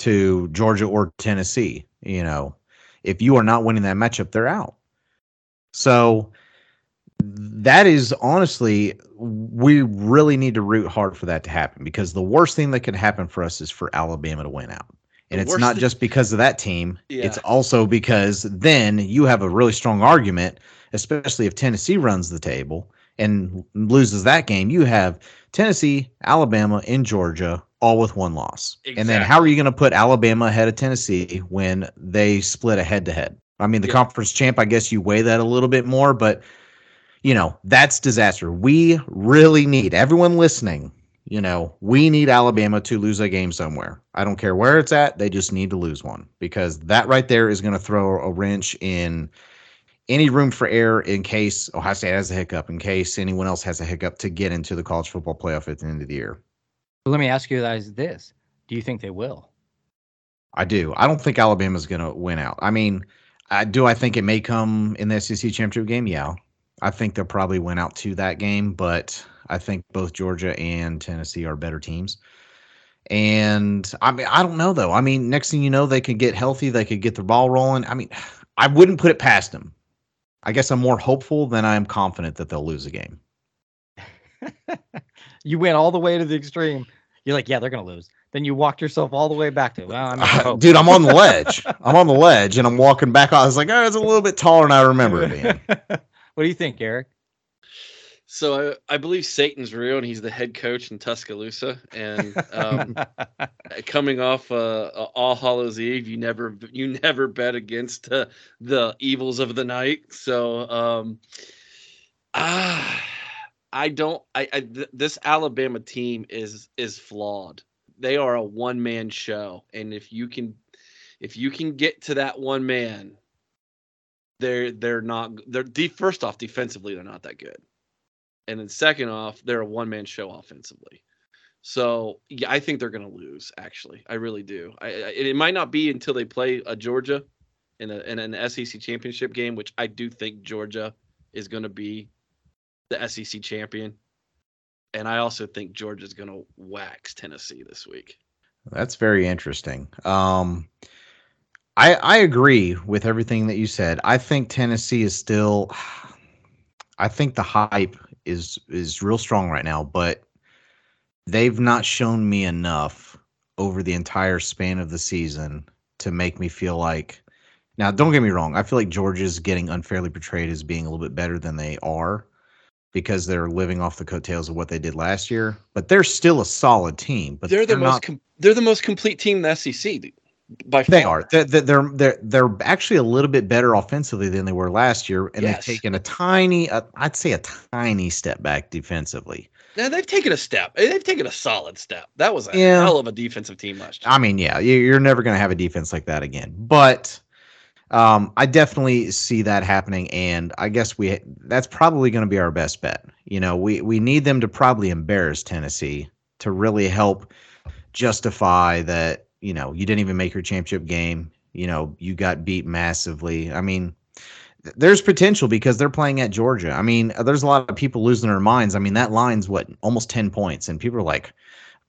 to Georgia or Tennessee. You know, if you are not winning that matchup, they're out. So that is honestly, we really need to root hard for that to happen because the worst thing that could happen for us is for Alabama to win out. And it's not just because of that team. It's also because then you have a really strong argument, especially if Tennessee runs the table and loses that game. You have Tennessee, Alabama, and Georgia all with one loss. And then how are you going to put Alabama ahead of Tennessee when they split a head to head? I mean, the Yeah. conference champ, I guess you weigh that a little bit more, but you know, that's disaster. We really need everyone listening. You know, we need Alabama to lose a game somewhere. I don't care where it's at. They just need to lose one because that right there is going to throw a wrench in any room for error in case Ohio State has a hiccup, in case anyone else has a hiccup to get into the college football playoff at the end of the year. Let me ask you guys this: Do you think they will? I do. I don't think Alabama's going to win out. I mean, I, do I think it may come in the SEC championship game? Yeah. I think they'll probably win out to that game, but I think both Georgia and Tennessee are better teams. And I mean, I don't know though. I mean, next thing you know, they could get healthy, they could get the ball rolling. I mean, I wouldn't put it past them. I guess I'm more hopeful than I am confident that they'll lose a game. You went all the way to the extreme. You're like, yeah, they're gonna lose. Then you walked yourself all the way back to, well, I'm dude, I'm on the ledge. I'm on the ledge and I'm walking back. I was like, oh, it's a little bit taller than I remember it being. what do you think, Eric? So I, I believe Satan's real, and he's the head coach in Tuscaloosa. And um, coming off uh, uh, All Hallows Eve, you never you never bet against uh, the evils of the night. So um, ah, I don't. I, I th- this Alabama team is is flawed. They are a one man show, and if you can if you can get to that one man, they're they're not. They're de- first off defensively, they're not that good and then second off, they're a one man show offensively. So yeah, I think they're going to lose. Actually, I really do. I, I, it might not be until they play a Georgia in, a, in an SEC championship game, which I do think Georgia is going to be the SEC champion, and I also think Georgia's going to wax Tennessee this week. That's very interesting. Um, I I agree with everything that you said. I think Tennessee is still. I think the hype is is real strong right now, but they've not shown me enough over the entire span of the season to make me feel like. Now, don't get me wrong. I feel like Georgia's getting unfairly portrayed as being a little bit better than they are because they're living off the coattails of what they did last year. But they're still a solid team. But they're the most not com- they're the most complete team in the SEC dude, by They far. are. They're, they're they're they're actually a little bit better offensively than they were last year, and Yes. they've taken a tiny, uh, I'd say a tiny step back defensively. Now they've taken a step. They've taken a solid step. That was a Yeah. hell of a defensive team last year. I mean, yeah, you- you're never going to have a defense like that again. But um, I definitely see that happening, and I guess we that's probably going to be our best bet. You know, we we need them to probably embarrass Tennessee to really help justify that. You know, you didn't even make your championship game. You know, you got beat massively. I mean, th- there's potential because they're playing at Georgia. I mean, uh, there's a lot of people losing their minds. I mean, that line's what almost ten points, and people are like,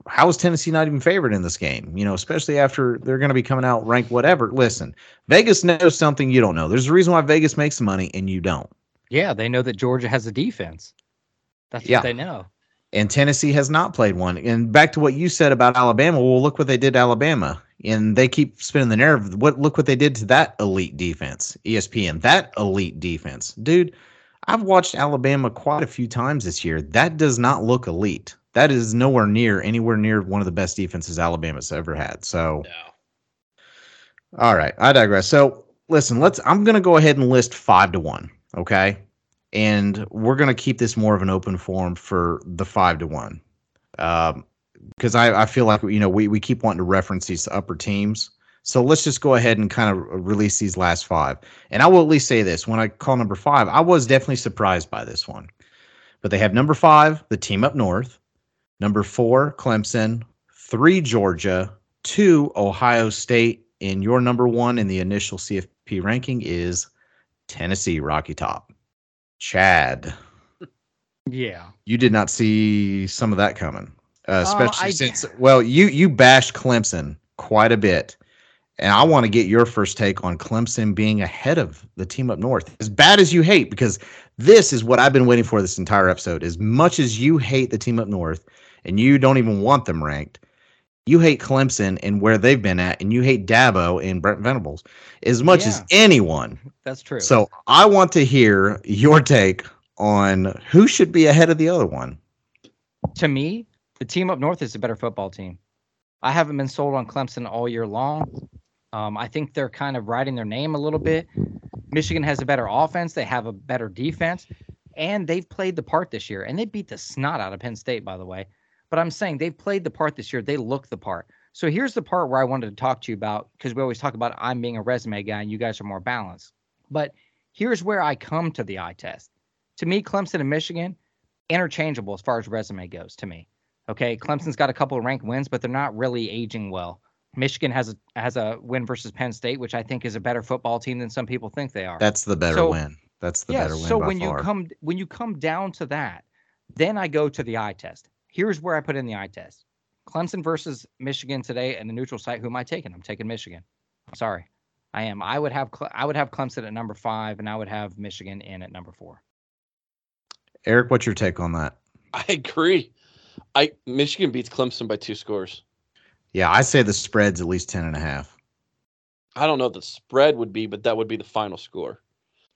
how is Tennessee not even favored in this game? You know, especially after they're going to be coming out ranked whatever. Listen, Vegas knows something you don't know. There's a reason why Vegas makes money and you don't. Yeah, they know that Georgia has a defense. That's Yeah. what they know. And Tennessee has not played one. And back to what you said about Alabama. Well, look what they did to Alabama. And they keep spinning the narrative. What look what they did to that elite defense, ESPN. That elite defense. Dude, I've watched Alabama quite a few times this year. That does not look elite. That is nowhere near anywhere near one of the best defenses Alabama's ever had. So No. All right, I digress. So listen, let's. I'm gonna go ahead and list five to one. Okay, and we're gonna keep this more of an open forum for the five to one, um, because I I feel like you know we we keep wanting to reference these upper teams. So let's just go ahead and kind of release these last five. And I will at least say this: when I call number five, I was definitely surprised by this one. But they have number five, the team up north. Number four, Clemson. Three, Georgia. Two, Ohio State. And your number one in the initial CFP ranking is Tennessee, Rocky Top. Chad, Yeah. you did not see some of that coming, uh, especially I- since well, you you bashed Clemson quite a bit, and I want to get your first take on Clemson being ahead of the team up north. As bad as you hate, because this is what I've been waiting for this entire episode. As much as you hate the team up north, and you don't even want them ranked, you hate Clemson and where they've been at, and you hate Dabo and Brent Venables as much as anyone. That's true. So I want to hear your take on who should be ahead of the other one. to me, the team up north is a better football team. I haven't been sold on Clemson all year long. Um, I think they're kind of writing their name a little bit. Michigan has a better offense. They have a better defense, and they've played the part this year. And they beat the snot out of Penn State, by the way. But I'm saying they've played the part this year. They look the part. So here's the part where I wanted to talk to you about because we always talk about I'm being a resume guy and you guys are more balanced. But here's where I come to the eye test. To me, Clemson and Michigan, interchangeable as far as resume goes to me. Okay, Clemson's got a couple of ranked wins, but they're not really aging well. Michigan has a has a win versus Penn State, which I think is a better football team than some people think they are. That's the better So- win. That's the yeah, better win so when far. you come when you come down to that, then I go to the eye test. Here's where I put in the eye test. Clemson versus Michigan today in the neutral site. Who am I taking? I'm taking Michigan. Sorry, I am. I would have Cle- I would have Clemson at number five, and I would have Michigan in at number four. Eric, what's your take on that? I agree. I Michigan beats Clemson by two scores. Yeah, I say the spread's at least 10 and a half. I don't know what the spread would be, but that would be the final score.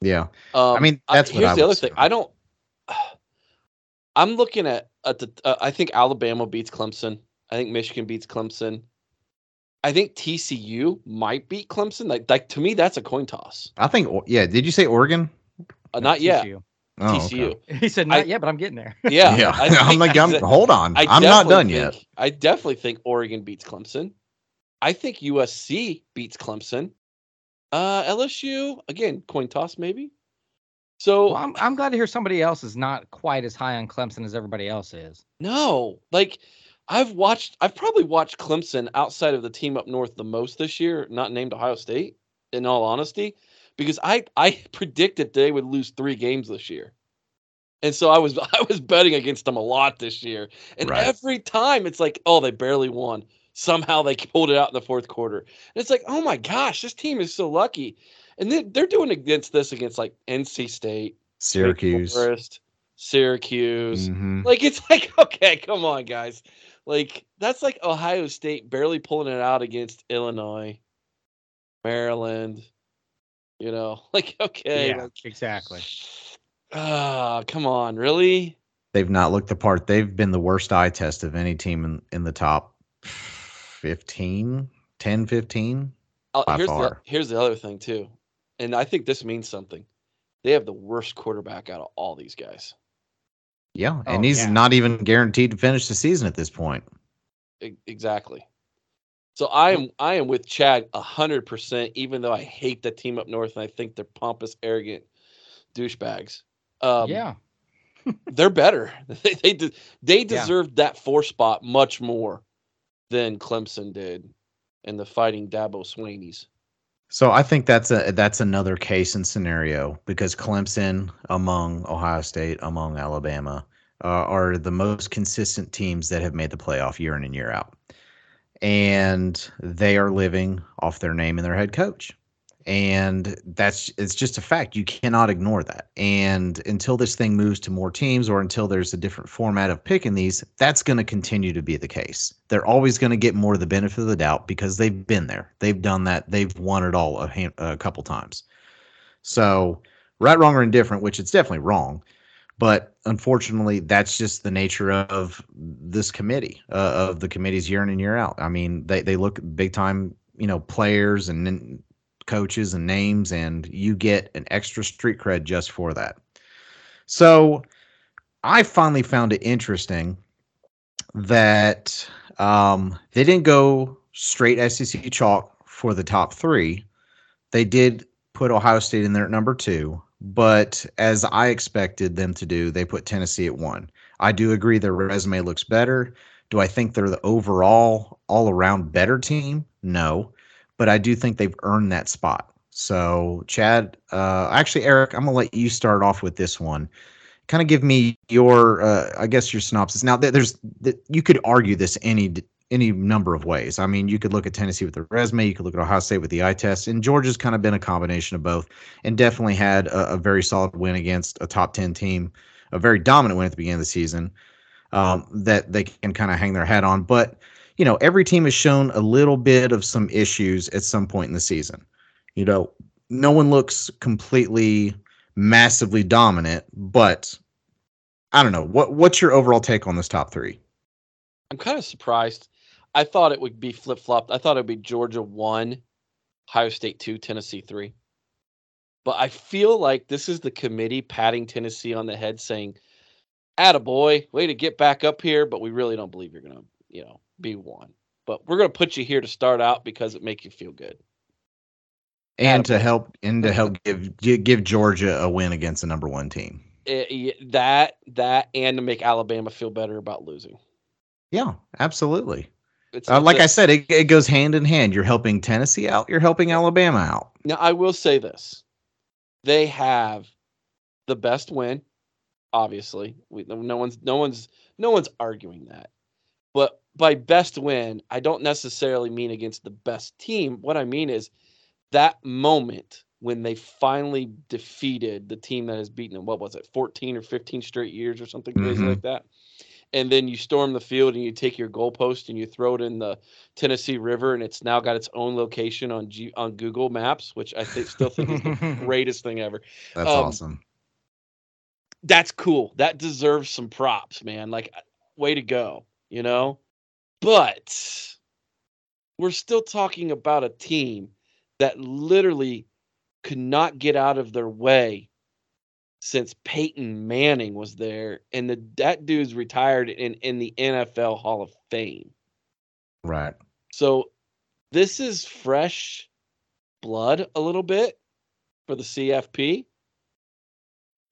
Yeah. Um, mean, that's what here's I the other say. thing. I don't. I'm looking at at the. Uh, I think Alabama beats Clemson. I think Michigan beats Clemson. I think TCU might beat Clemson. Like, like to me, that's a coin toss. I think, yeah. Did you say Oregon? Uh, not yet. TCU. Oh, okay. He said I- not yet, but I'm getting there. Yeah. Yeah. I I'm like, I'm, hold on. I I'm not done think- yet. I definitely think Oregon beats Clemson. I think USC beats Clemson. Uh, LSU again, coin toss maybe. So I'm, I'm glad to hear somebody else is not quite as high on Clemson as everybody else is. no, like I've watched, I've probably watched Clemson outside of the team up north the most this year, not named Ohio State. In all honesty, because I I predicted they would lose three games this year. And so I was I was betting against them a lot this year. And Right. every time it's like, oh, they barely won. Somehow they pulled it out in the fourth quarter. And it's like, oh my gosh, this team is so lucky. And then they're doing against this against like NC State, Syracuse. Forest, Syracuse. Mhm. Like it's like, okay, come on, guys. Like that's like Ohio State barely pulling it out against Illinois, Maryland. You know, like okay, like, exactly. ah, come on, really? They've not looked the part. They've been the worst eye test of any team in, in the top 15, 10, 15. Uh, By here's the far. here's the other thing too, and I think this means something. They have the worst quarterback out of all these guys. Yeah. Oh, and he's yeah. not even guaranteed to finish the season at this point. E- exactly. So I am I am with Chad hundred percent, even though I hate the team up north and I think they're pompous, arrogant douchebags. Um, yeah. they're better. they they, de- they Yeah. deserved that four spot much more than Clemson did, and the Fighting Dabo Swainies. So I think that's a that's another case and scenario because Clemson, among Ohio State, among Alabama, uh, are the most consistent teams that have made the playoff year in and year out, and they are living off their name and their head coach, and that's it's just a fact. You cannot ignore that. And until this thing moves to more teams, or until there's a different format of picking these, that's going to continue to be the case. They're always going to get more of the benefit of the doubt because they've been there. They've done that. They've won it all a, a couple times. So, right, wrong, or indifferent, which it's definitely wrong. But unfortunately, that's just the nature of this committee, uh, of the committees year in and year out. I mean, they, they look big time, you know, players and coaches and names, and you get an extra street cred just for that. So, I finally found it interesting that um, they didn't go straight SEC chalk for the top three. They did put Ohio State in there at number two, but as I expected them to do, they put Tennessee at one. I do agree their resume looks better. Do I think they're the overall, all around better team? No, but I do think they've earned that spot. So, Chad, uh, actually, Eric, I'm gonna let you start off with this one. Kind of give me your, uh, I guess, your synopsis. Now, there's, you could argue this any any number of ways. I mean, you could look at Tennessee with the resume, you could look at Ohio State with the eye test, and Georgia's kind of been a combination of both, and definitely had a, a very solid win against a top ten team, a very dominant win at the beginning of the season um, that they can kind of hang their hat on. But you know, every team has shown a little bit of some issues at some point in the season. You know, no one looks completely massively dominant, but I don't know. What what's your overall take on this top three? I'm kind of surprised. I thought it would be flip flopped. I thought it would be Georgia one, Ohio State two, Tennessee three. But I feel like this is the committee patting Tennessee on the head, saying, "Attaboy, way to get back up here." But we really don't believe you're gonna, you know, be one. But we're gonna put you here to start out because it make you feel good. And to help, and to help give give Georgia a win against the number one team. It, eh, that that and to make Alabama feel better about losing. Yeah, absolutely. Uh, like I said, it, it goes hand in hand. You're helping Tennessee out. You're helping Alabama out. Now, I will say this: they have the best win. Obviously, we, no one's no one's no one's arguing that. But by best win, I don't necessarily mean against the best team. What I mean is that moment when they finally defeated the team that has beaten them. What was it, 14 or 15 straight years or something mm-hmm. like that? and then you storm the field and you take your goalpost and you throw it in the Tennessee River, and it's now got its own location on G- on Google Maps, which I think still think is the greatest thing ever. That's um, awesome. That's cool. That deserves some props, man. Like, uh, way to go, you know. But we're still talking about a team that literally could not get out of their way since Peyton Manning was there, and the that dude's retired in in the NFL Hall of Fame. Right. So this is fresh blood a little bit for the CFP.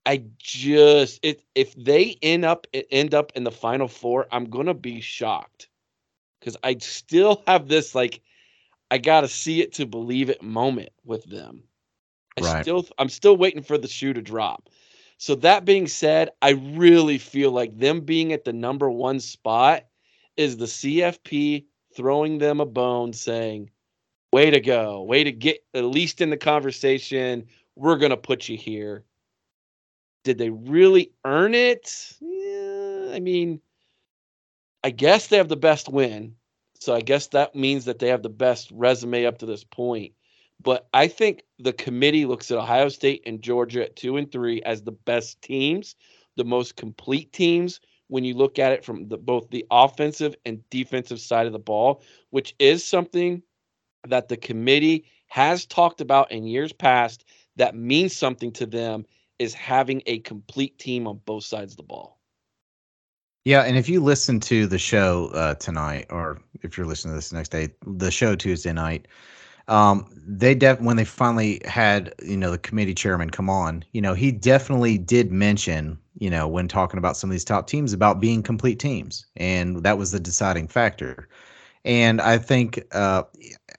I just it if they end up end up in the final four, I'm gonna be shocked because I still have this like I gotta see it to believe it moment with them. I right. still I'm still waiting for the shoe to drop. So that being said, I really feel like them being at the number one spot is the CFP throwing them a bone saying, way to go, way to get at least in the conversation. We're going to put you here. Did they really earn it? Yeah, I mean, I guess they have the best win. So I guess that means that they have the best resume up to this point. But I think the committee looks at Ohio State and Georgia at two and three as the best teams, the most complete teams when you look at it from the, both the offensive and defensive side of the ball, which is something that the committee has talked about in years past that means something to them is having a complete team on both sides of the ball. Yeah, and if you listen to the show uh, tonight, or if you're listening to this next day, the show Tuesday night, um, they def when they finally had you know the committee chairman come on, you know he definitely did mention you know when talking about some of these top teams about being complete teams, and that was the deciding factor. And I think uh,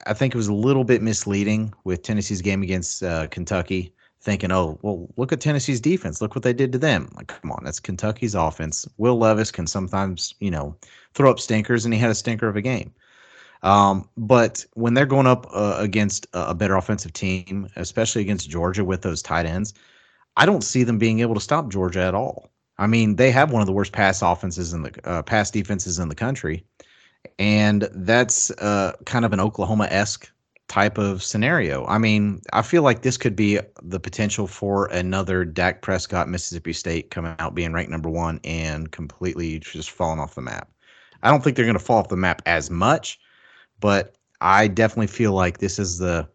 I think it was a little bit misleading with Tennessee's game against uh, Kentucky, thinking, oh well, look at Tennessee's defense, look what they did to them. Like, come on, that's Kentucky's offense. Will Levis can sometimes you know throw up stinkers, and he had a stinker of a game. Um, but when they're going up uh, against a better offensive team, especially against Georgia with those tight ends, I don't see them being able to stop Georgia at all. I mean, they have one of the worst pass offenses in the uh, pass defenses in the country, and that's uh, kind of an Oklahoma esque type of scenario. I mean, I feel like this could be the potential for another Dak Prescott, Mississippi State coming out being ranked number one and completely just falling off the map. I don't think they're going to fall off the map as much, but I definitely feel like this is the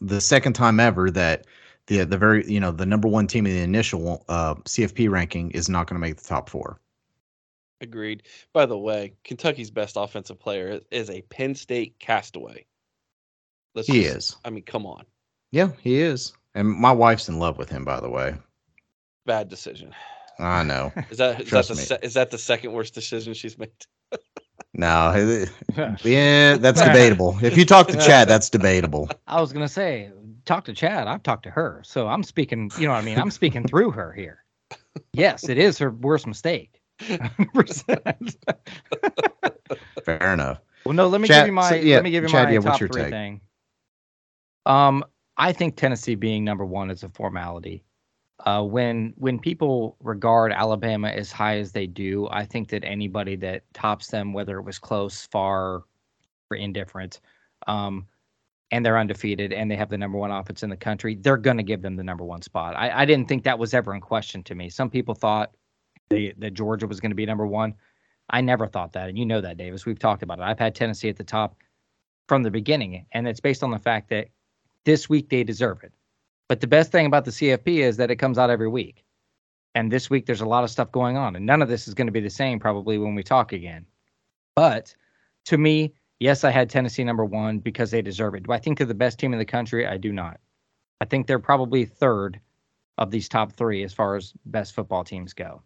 the second time ever that the the very you know the number one team in the initial uh, CFP ranking is not going to make the top four. Agreed. By the way, Kentucky's best offensive player is a Penn State castaway. Let's he just, is. I mean, come on. Yeah, he is. And my wife's in love with him, by the way. Bad decision. I know. Is that is that the se- is that the second worst decision she's made? No, yeah, that's debatable. If you talk to Chad, that's debatable. I was gonna say, talk to Chad. I've talked to her, so I'm speaking. You know what I mean? I'm speaking through her here. Yes, it is her worst mistake. 100%. Fair enough. Well, no, let me Chad- give you my so, yeah, let me give you Chad, my yeah, what's top your three take? thing. Um, I think Tennessee being number one is a formality. Uh, when when people regard Alabama as high as they do, I think that anybody that tops them, whether it was close, far, or indifferent, um, and they're undefeated and they have the number one offense in the country, they're going to give them the number one spot. I, I didn't think that was ever in question to me. Some people thought they, that Georgia was going to be number one. I never thought that, and you know that, Davis. We've talked about it. I've had Tennessee at the top from the beginning, and it's based on the fact that this week they deserve it. But the best thing about the CFP is that it comes out every week. And this week there's a lot of stuff going on, and none of this is going to be the same probably when we talk again. But to me, yes, I had Tennessee number one because they deserve it. Do I think they're the best team in the country? I do not. I think they're probably third of these top three as far as best football teams go.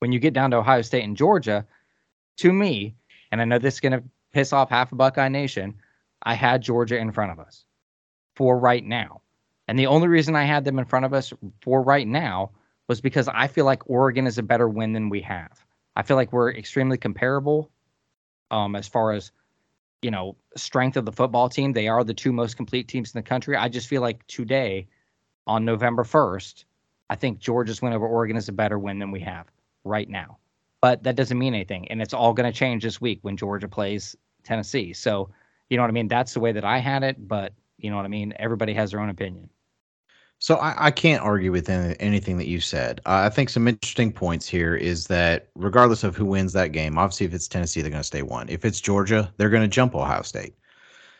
When you get down to Ohio State and Georgia, to me, and I know this is going to piss off half of Buckeye Nation, I had Georgia in front of us for right now. And the only reason I had them in front of us for right now was because I feel like Oregon is a better win than we have. I feel like we're extremely comparable um, as far as you know strength of the football team. They are the two most complete teams in the country. I just feel like today, on November first, I think Georgia's win over Oregon is a better win than we have right now. But that doesn't mean anything, and it's all going to change this week when Georgia plays Tennessee. So you know what I mean. That's the way that I had it, but you know what I mean. Everybody has their own opinion. So I, I can't argue with any, anything that you said. Uh, I think some interesting points here is that regardless of who wins that game, obviously if it's Tennessee, they're going to stay one. If it's Georgia, they're going to jump Ohio State.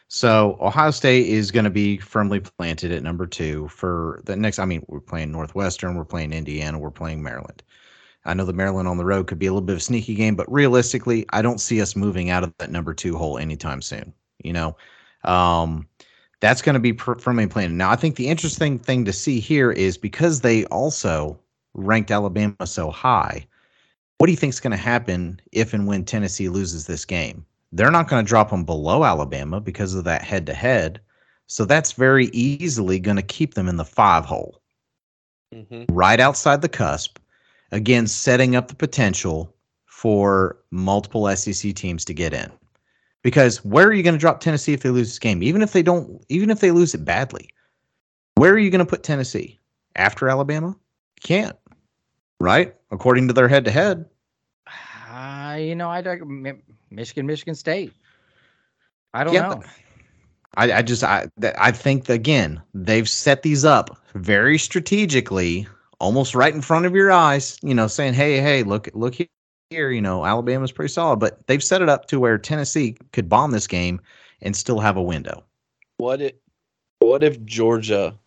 So Ohio State is going to be firmly planted at number two for the next. I mean, we're playing Northwestern, we're playing Indiana, we're playing Maryland. I know the Maryland on the road could be a little bit of a sneaky game, but realistically, I don't see us moving out of that number two hole anytime soon. You know, um, that's going to be per- firmly planted. Now, I think the interesting thing to see here is because they also ranked Alabama so high. What do you think is going to happen if and when Tennessee loses this game? They're not going to drop them below Alabama because of that head to head. So that's very easily going to keep them in the five hole, mm-hmm. right outside the cusp. Again, setting up the potential for multiple SEC teams to get in. Because where are you going to drop Tennessee if they lose this game? Even if they don't, even if they lose it badly, where are you going to put Tennessee after Alabama? You can't, right? According to their head to head. You know, I Michigan, Michigan State. I don't Yeah, know. I, I just I I think again they've set these up very strategically, almost right in front of your eyes. You know, saying, "Hey, hey, look, look here. You know, Alabama's pretty solid, but they've set it up to where Tennessee could bomb this game and still have a window." What if what if Georgia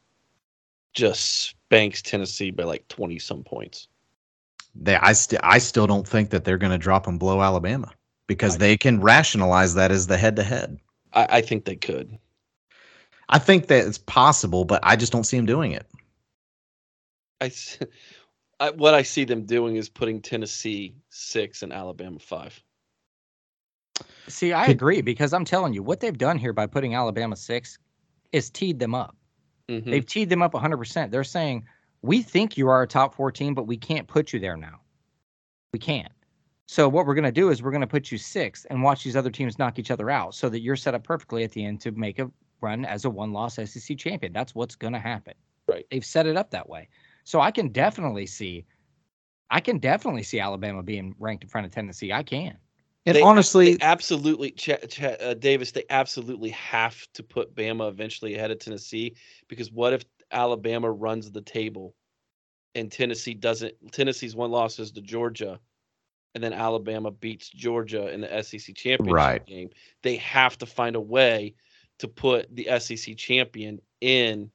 just spanks Tennessee by like twenty some points? They, I still, I still don't think that they're going to drop and blow Alabama because Right. they can rationalize that as the head to head. I, I think they could. I think that it's possible, but I just don't see them doing it. I, I- what I see them doing is putting Tennessee six and Alabama five. See, I agree because I'm telling you, what they've done here by putting Alabama six is teed them up. Mhm. They've teed them up 100%. They're saying, we think you are a top 14, but we can't put you there now. We can't. So what we're going to do is we're going to put you sixth and watch these other teams knock each other out so that you're set up perfectly at the end to make a run as a one-loss SEC champion. That's what's going to happen. Right. They've set it up that way. So I can definitely see I can definitely see Alabama being ranked in front of Tennessee. I can. And They- honestly, they absolutely, Ch- Ch- uh, Davis, they absolutely have to put Bama eventually ahead of Tennessee because what if Alabama runs the table and Tennessee doesn't? Tennessee's one loss is to Georgia, and then Alabama beats Georgia in the SEC championship Right. game. They have to find a way to put the SEC champion in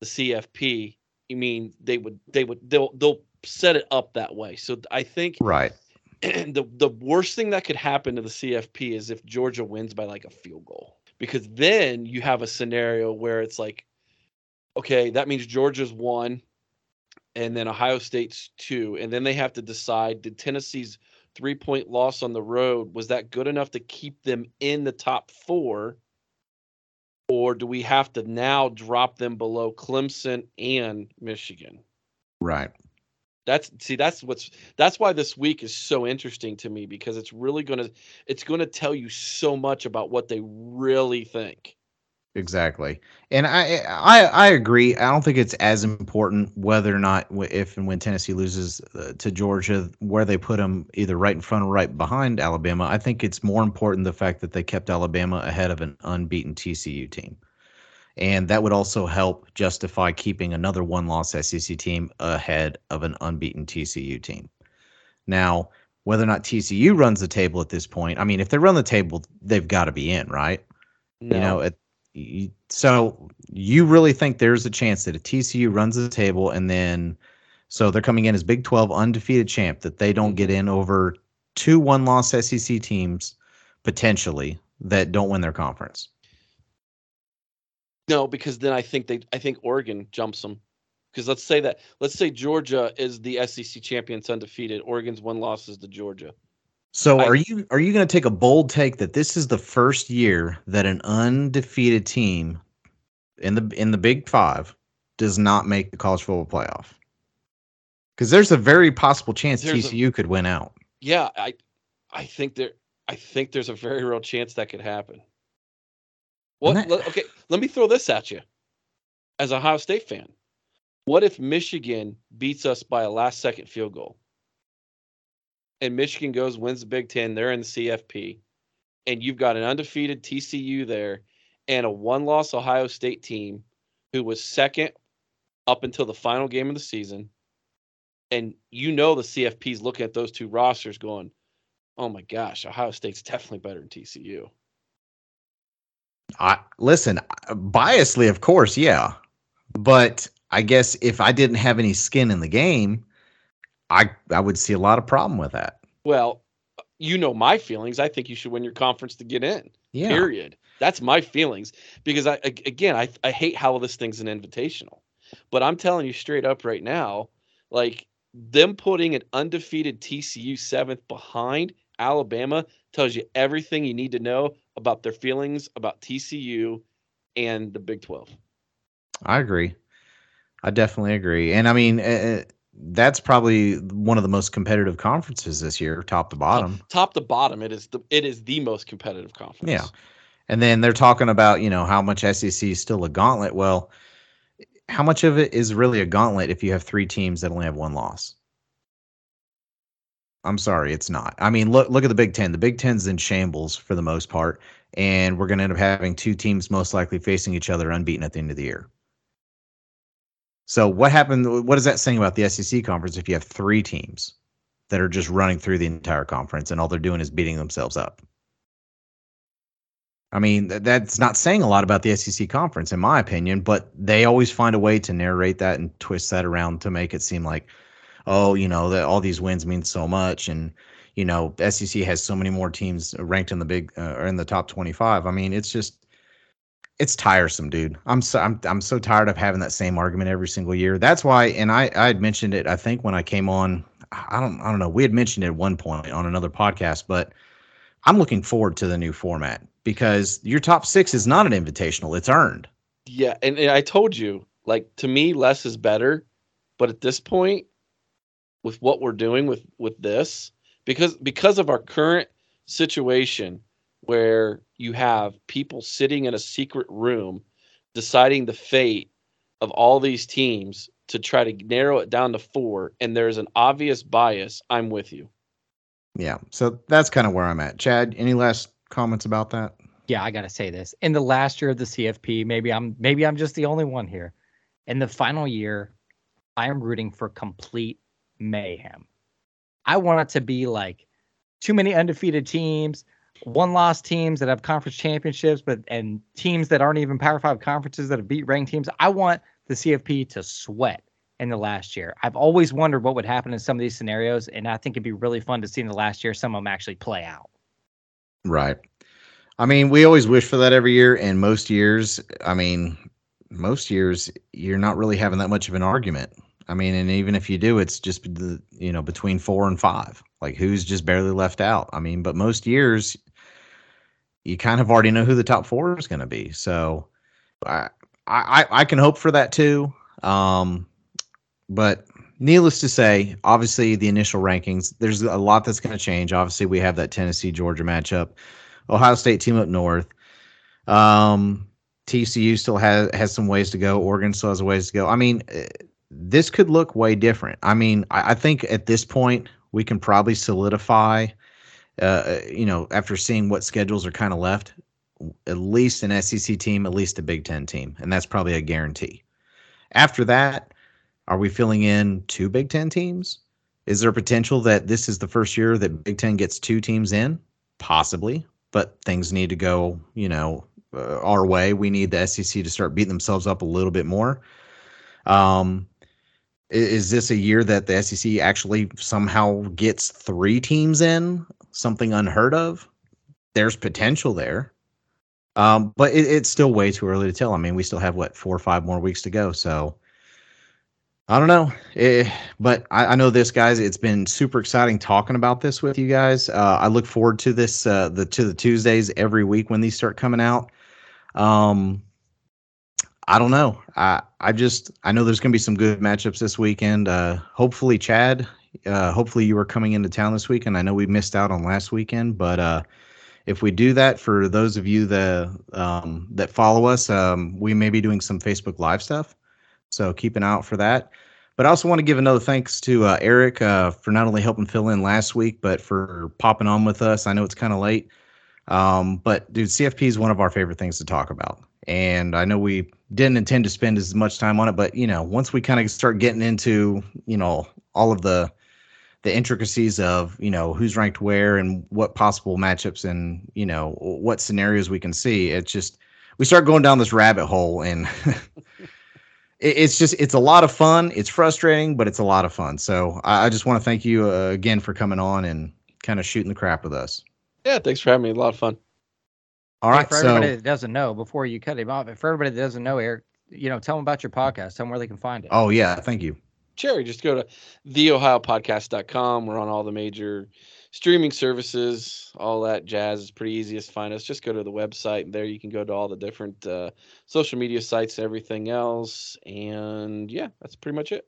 the CFP. I mean, they would, they would, they'll, they'll set it up that way. So I think right. the the worst thing that could happen to the CFP is if Georgia wins by like a field goal because then you have a scenario where it's like okay that means Georgia's won and then Ohio State's two, and then they have to decide did Tennessee's three point loss on the road was that good enough to keep them in the top four, or do we have to now drop them below Clemson and Michigan? Right. That's see that's what's that's why this week is so interesting to me because it's really going to it's going to tell you so much about what they really think. Exactly. And I, I I agree. I don't think it's as important whether or not if and when Tennessee loses uh, to Georgia where they put them either right in front or right behind Alabama. I think it's more important the fact that they kept Alabama ahead of an unbeaten TCU team. And that would also help justify keeping another one-loss SEC team ahead of an unbeaten TCU team. Now, whether or not TCU runs the table at this point, I mean, if they run the table, they've got to be in, right? No. You know, at so you really think there's a chance that a TCU runs the table and then so they're coming in as Big 12 undefeated champ that they don't get mm-hmm. in over two one loss SEC teams potentially that don't win their conference. No, because then I think they I think Oregon jumps them. Because let's say that let's say Georgia is the SEC champions undefeated. Oregon's one loss is to Georgia. So I, are you are you going to take a bold take that this is the first year that an undefeated team in the in the Big 5 does not make the college football playoff? Cuz there's a very possible chance TCU a, could win out. Yeah, I I think there I think there's a very real chance that could happen. Well, that, okay, let me throw this at you. As a Ohio State fan, what if Michigan beats us by a last second field goal? And Michigan goes wins the Big Ten, they're in the CFP, and you've got an undefeated TCU there and a one loss Ohio State team who was second up until the final game of the season. And you know the CFP's looking at those two rosters going, oh my gosh, Ohio State's definitely better than TCU. I listen, biasly, of course, yeah. But I guess if I didn't have any skin in the game, I I would see a lot of problem with that. Well, you know my feelings. I think you should win your conference to get in. Yeah. Period. That's my feelings because I again I I hate how this thing's an invitational. But I'm telling you straight up right now, like them putting an undefeated TCU seventh behind Alabama tells you everything you need to know about their feelings about TCU and the Big 12. I agree. I definitely agree. And I mean, uh, that's probably one of the most competitive conferences this year, top to bottom. Top, top to bottom, it is the it is the most competitive conference. Yeah, and then they're talking about you know how much SEC is still a gauntlet. Well, how much of it is really a gauntlet if you have three teams that only have one loss? I'm sorry, it's not. I mean, look look at the Big Ten. The Big Ten's in shambles for the most part, and we're going to end up having two teams most likely facing each other unbeaten at the end of the year. So what happened? What is that saying about the SEC conference if you have three teams that are just running through the entire conference and all they're doing is beating themselves up? I mean, that's not saying a lot about the SEC conference, in my opinion, but they always find a way to narrate that and twist that around to make it seem like, oh, you know, that all these wins mean so much. And, you know, SEC has so many more teams ranked in the big uh, or in the top 25. I mean, it's just, it's tiresome, dude. I'm so I'm I'm so tired of having that same argument every single year. That's why, and I I had mentioned it. I think when I came on, I don't I don't know. We had mentioned it at one point on another podcast, but I'm looking forward to the new format because your top six is not an invitational; it's earned. Yeah, and, and I told you, like to me, less is better. But at this point, with what we're doing with with this, because because of our current situation where you have people sitting in a secret room deciding the fate of all these teams to try to narrow it down to four and there's an obvious bias i'm with you. Yeah so that's kind of where i'm at. Chad any last comments about that? Yeah i gotta say this. In the last year of the cfp maybe i'm maybe i'm just the only one here. In the final year i am rooting for complete mayhem. I want it to be like too many undefeated teams one loss teams that have conference championships, but and teams that aren't even Power Five conferences that have beat ranked teams. I want the CFP to sweat in the last year. I've always wondered what would happen in some of these scenarios, and I think it'd be really fun to see in the last year some of them actually play out. Right. I mean, we always wish for that every year, and most years, I mean, most years you're not really having that much of an argument. I mean, and even if you do, it's just the you know between four and five. Like who's just barely left out. I mean, but most years you kind of already know who the top four is going to be. So I, I I can hope for that too. Um, but needless to say, obviously the initial rankings, there's a lot that's going to change. Obviously, we have that Tennessee Georgia matchup, Ohio State team up north. Um, TCU still has has some ways to go. Oregon still has a ways to go. I mean, eh, this could look way different. I mean, I, I think at this point we can probably solidify. Uh, you know, after seeing what schedules are kind of left, at least an SEC team, at least a Big Ten team, and that's probably a guarantee. After that, are we filling in two Big Ten teams? Is there potential that this is the first year that Big Ten gets two teams in? Possibly, but things need to go, you know, uh, our way. We need the SEC to start beating themselves up a little bit more. Um, is this a year that the SEC actually somehow gets three teams in? Something unheard of? There's potential there. Um, but it, it's still way too early to tell. I mean, we still have what four or five more weeks to go. So I don't know. It, eh, but I, I, know this, guys. It's been super exciting talking about this with you guys. Uh, I look forward to this, uh, the to the Tuesdays every week when these start coming out. Um, I don't know. I I just I know there's going to be some good matchups this weekend. Uh, hopefully, Chad. Uh, hopefully, you were coming into town this weekend. I know we missed out on last weekend, but uh, if we do that, for those of you that um, that follow us, um, we may be doing some Facebook Live stuff. So keep an eye out for that. But I also want to give another thanks to uh, Eric uh, for not only helping fill in last week, but for popping on with us. I know it's kind of late, um, but dude, CFP is one of our favorite things to talk about, and I know we didn't intend to spend as much time on it, but you know, once we kind of start getting into you know all of the the intricacies of you know who's ranked where and what possible matchups and you know what scenarios we can see, it's just we start going down this rabbit hole and. it's just it's a lot of fun. It's frustrating, but it's a lot of fun. So I, I just want to thank you uh, again for coming on and kind of shooting the crap with us. Yeah, thanks for having me. A lot of fun. All right. Hey, for so, everybody that doesn't know, before you cut him off, for everybody that doesn't know, Eric, you know, tell them about your podcast. Tell them where they can find it. Oh yeah, thank you. Cherry, just go to theohiopodcast.com. We're on all the major streaming services, all that jazz. is pretty easy to find us. Just go to the website, and there you can go to all the different uh, social media sites, everything else. And yeah, that's pretty much it.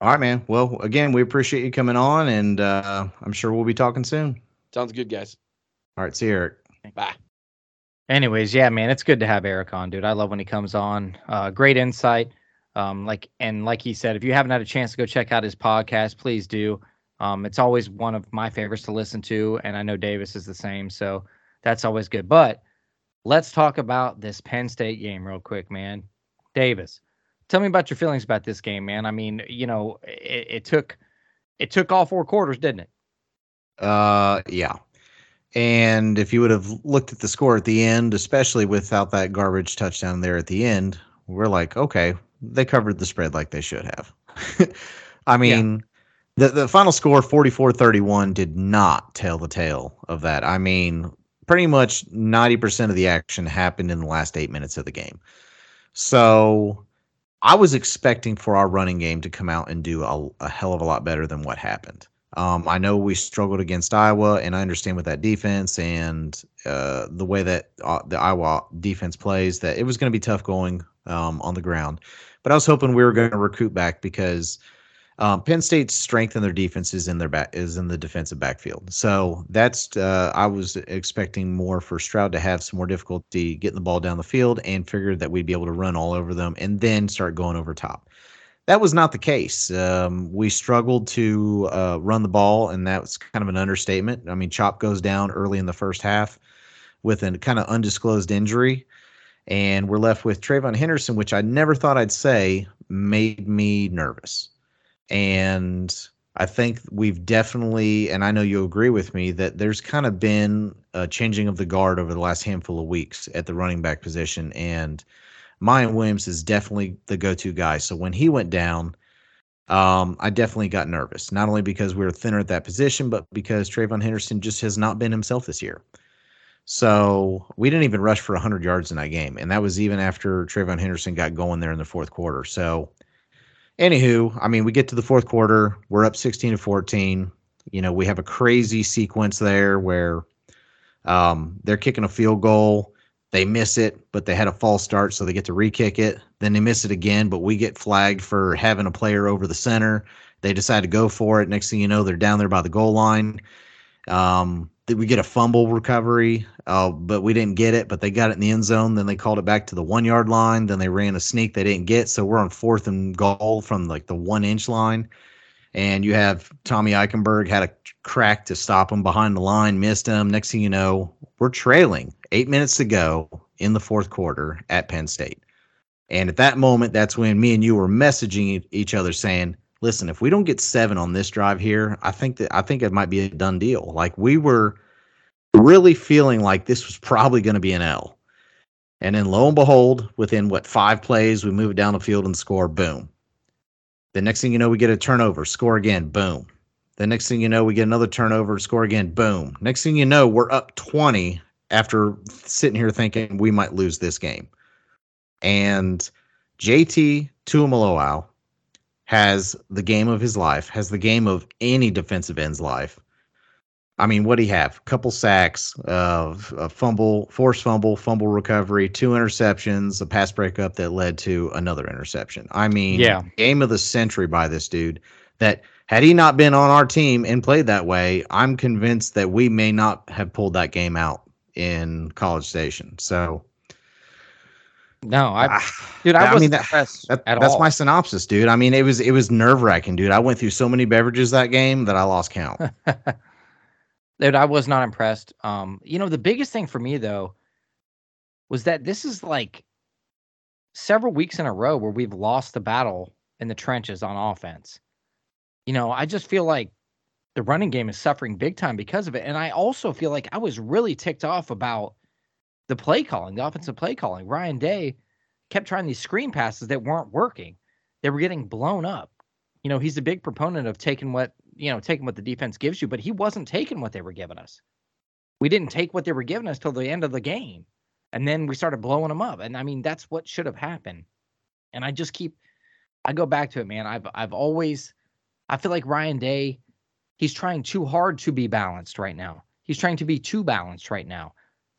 All right, man. Well, again, we appreciate you coming on, and uh, I'm sure we'll be talking soon. Sounds good, guys. All right, see you, Eric. Bye. Anyways, yeah, man, it's good to have Eric on, dude. I love when he comes on. Uh, great insight. Um, like and like he said, if you haven't had a chance to go check out his podcast, please do. Um, it's always one of my favorites to listen to, and I know Davis is the same, so that's always good. But let's talk about this Penn State game real quick, man. Davis, tell me about your feelings about this game, man. I mean, you know, it, it took it took all four quarters, didn't it? Uh, yeah. And if you would have looked at the score at the end, especially without that garbage touchdown there at the end, we're like, okay, they covered the spread like they should have. I mean, the, the final score 44-31 did not tell the tale of that. I mean, pretty much 90% of the action happened in the last 8 minutes of the game. So, I was expecting for our running game to come out and do a, a hell of a lot better than what happened. Um, I know we struggled against Iowa, and I understand with that defense and uh, the way that uh, the Iowa defense plays that it was going to be tough going um, on the ground. But I was hoping we were going to recruit back because um, Penn State's strength in their defense is in their back is in the defensive backfield. So that's uh, I was expecting more for Stroud to have some more difficulty getting the ball down the field, and figured that we'd be able to run all over them and then start going over top. That was not the case. Um, we struggled to uh, run the ball, and that was kind of an understatement. I mean, Chop goes down early in the first half with a kind of undisclosed injury, and we're left with TreVeyon Henderson, which I never thought I'd say made me nervous. And I think we've definitely, and I know you'll agree with me, that there's kind of been a changing of the guard over the last handful of weeks at the running back position. And Miyan Williams is definitely the go-to guy. So when he went down, um, I definitely got nervous. Not only because we were thinner at that position, but because TreVeyon Henderson just has not been himself this year. So we didn't even rush for 100 yards in that game, and that was even after TreVeyon Henderson got going there in the fourth quarter. So Anywho, I mean, we get to the fourth quarter, we're up 16 to 14. You know, we have a crazy sequence there where um, they're kicking a field goal. They miss it, but they had a false start, so they get to re kick it. Then they miss it again, but we get flagged for having a player over the center. They decide to go for it. Next thing you know, they're down there by the goal line. Um, we get a fumble recovery, uh, but we didn't get it. But they got it in the end zone. Then they called it back to the one yard line. Then they ran a sneak they didn't get. So we're on fourth and goal from like the one inch line. And you have Tommy Eichenberg had a crack to stop him behind the line, missed him. Next thing you know, we're trailing eight minutes to go in the fourth quarter at Penn State. And at that moment, that's when me and you were messaging each other saying, listen, if we don't get seven on this drive here, I think that I think it might be a done deal. Like we were really feeling like this was probably going to be an L. And then lo and behold, within what five plays, we move it down the field and score. Boom. The next thing you know, we get a turnover, score again. Boom. The next thing you know, we get another turnover, score again. Boom. Next thing you know, we're up 20 after sitting here thinking we might lose this game. And JT Tuimoloau has the game of his life, has the game of any defensive end's life. I mean, what do he have? Couple sacks, uh, a fumble, forced fumble, fumble recovery, two interceptions, a pass breakup that led to another interception. I mean, Yeah. game of the century by this dude. That had he not been on our team and played that way, I'm convinced that we may not have pulled that game out in College Station. So, No, I, ah, dude, I I mean, wasn't that- impressed that, at that's all. my synopsis, dude. I mean, it was it was nerve wracking, dude. I went through so many beverages that game that I lost count. Dude, I was not impressed. Um, you know, the biggest thing for me though was that this is like several weeks in a row where we've lost the battle in the trenches on offense. You know, I just feel like the running game is suffering big time because of it. And I also feel like I was really ticked off about the play calling, the offensive play calling. Ryan Day kept trying these screen passes that weren't working. They were getting blown up. You know, he's a big proponent of taking what, you know, taking what the defense gives you, but he wasn't taking what they were giving us. We didn't take what they were giving us till the end of the game. And then we started blowing them up. And I mean, that's what should have happened. And I just keep I go back to it, man. I've I've always I feel like Ryan Day, he's trying too hard to be balanced right now. He's trying to be too balanced right now.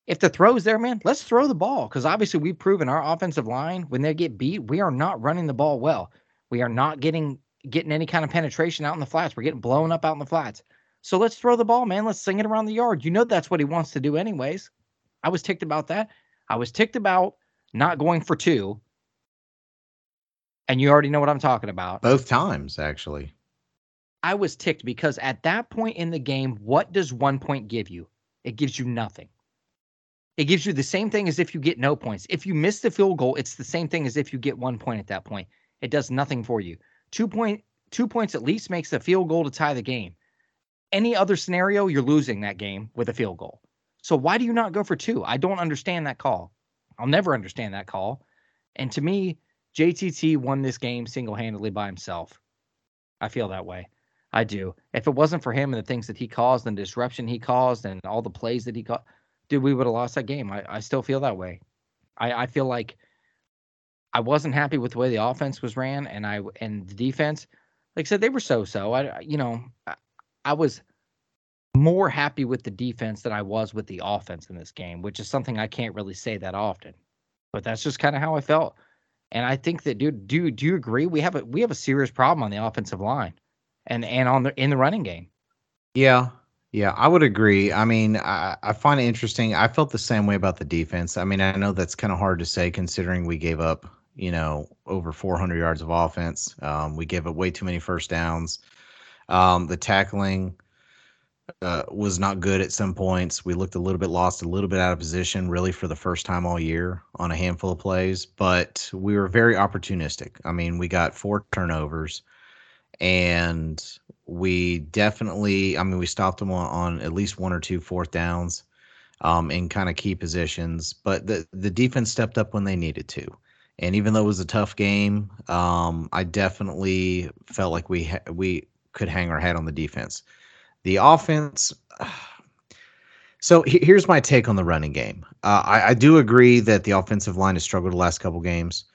If the throw's there, man, let's throw the ball. Because obviously we've proven our offensive line, when they get beat, we are not running the ball well. We are not getting getting any kind of penetration out in the flats. We're getting blown up out in the flats. So let's throw the ball, man. Let's sing it around the yard. You know that's what he wants to do, anyways. I was ticked about that. I was ticked about not going for two. And you already know what I'm talking about. Both times, actually. I was ticked because at that point in the game, what does one point give you? It gives you nothing. It gives you the same thing as if you get no points. If you miss the field goal, it's the same thing as if you get one point at that point. It does nothing for you. Two point two points at least makes the field goal to tie the game. Any other scenario, you're losing that game with a field goal. So why do you not go for two? I don't understand that call. I'll never understand that call. And to me, JTT won this game single-handedly by himself. I feel that way. I do. If it wasn't for him and the things that he caused and the disruption he caused and all the plays that he caused, dude, we would have lost that game. I, I still feel that way. I, I feel like I wasn't happy with the way the offense was ran and I and the defense. Like I said, they were so so. I you know I, I was more happy with the defense than I was with the offense in this game, which is something I can't really say that often. But that's just kind of how I felt. And I think that dude, do do you agree? We have a we have a serious problem on the offensive line and and on the in the running game. Yeah. Yeah, I would agree. I mean, I, I find it interesting. I felt the same way about the defense. I mean, I know that's kind of hard to say considering we gave up, you know, over 400 yards of offense. Um, we gave up way too many first downs. Um, the tackling uh, was not good at some points. We looked a little bit lost, a little bit out of position, really, for the first time all year on a handful of plays. But we were very opportunistic. I mean, we got four turnovers and we definitely i mean we stopped them on, on at least one or two fourth downs um, in kind of key positions but the the defense stepped up when they needed to. And even though it was a tough game um, i definitely felt like we ha- we could hang our head on the defense. The offense so he- here's my take on the running game. Uh, I, I do agree that the offensive line has struggled the last couple games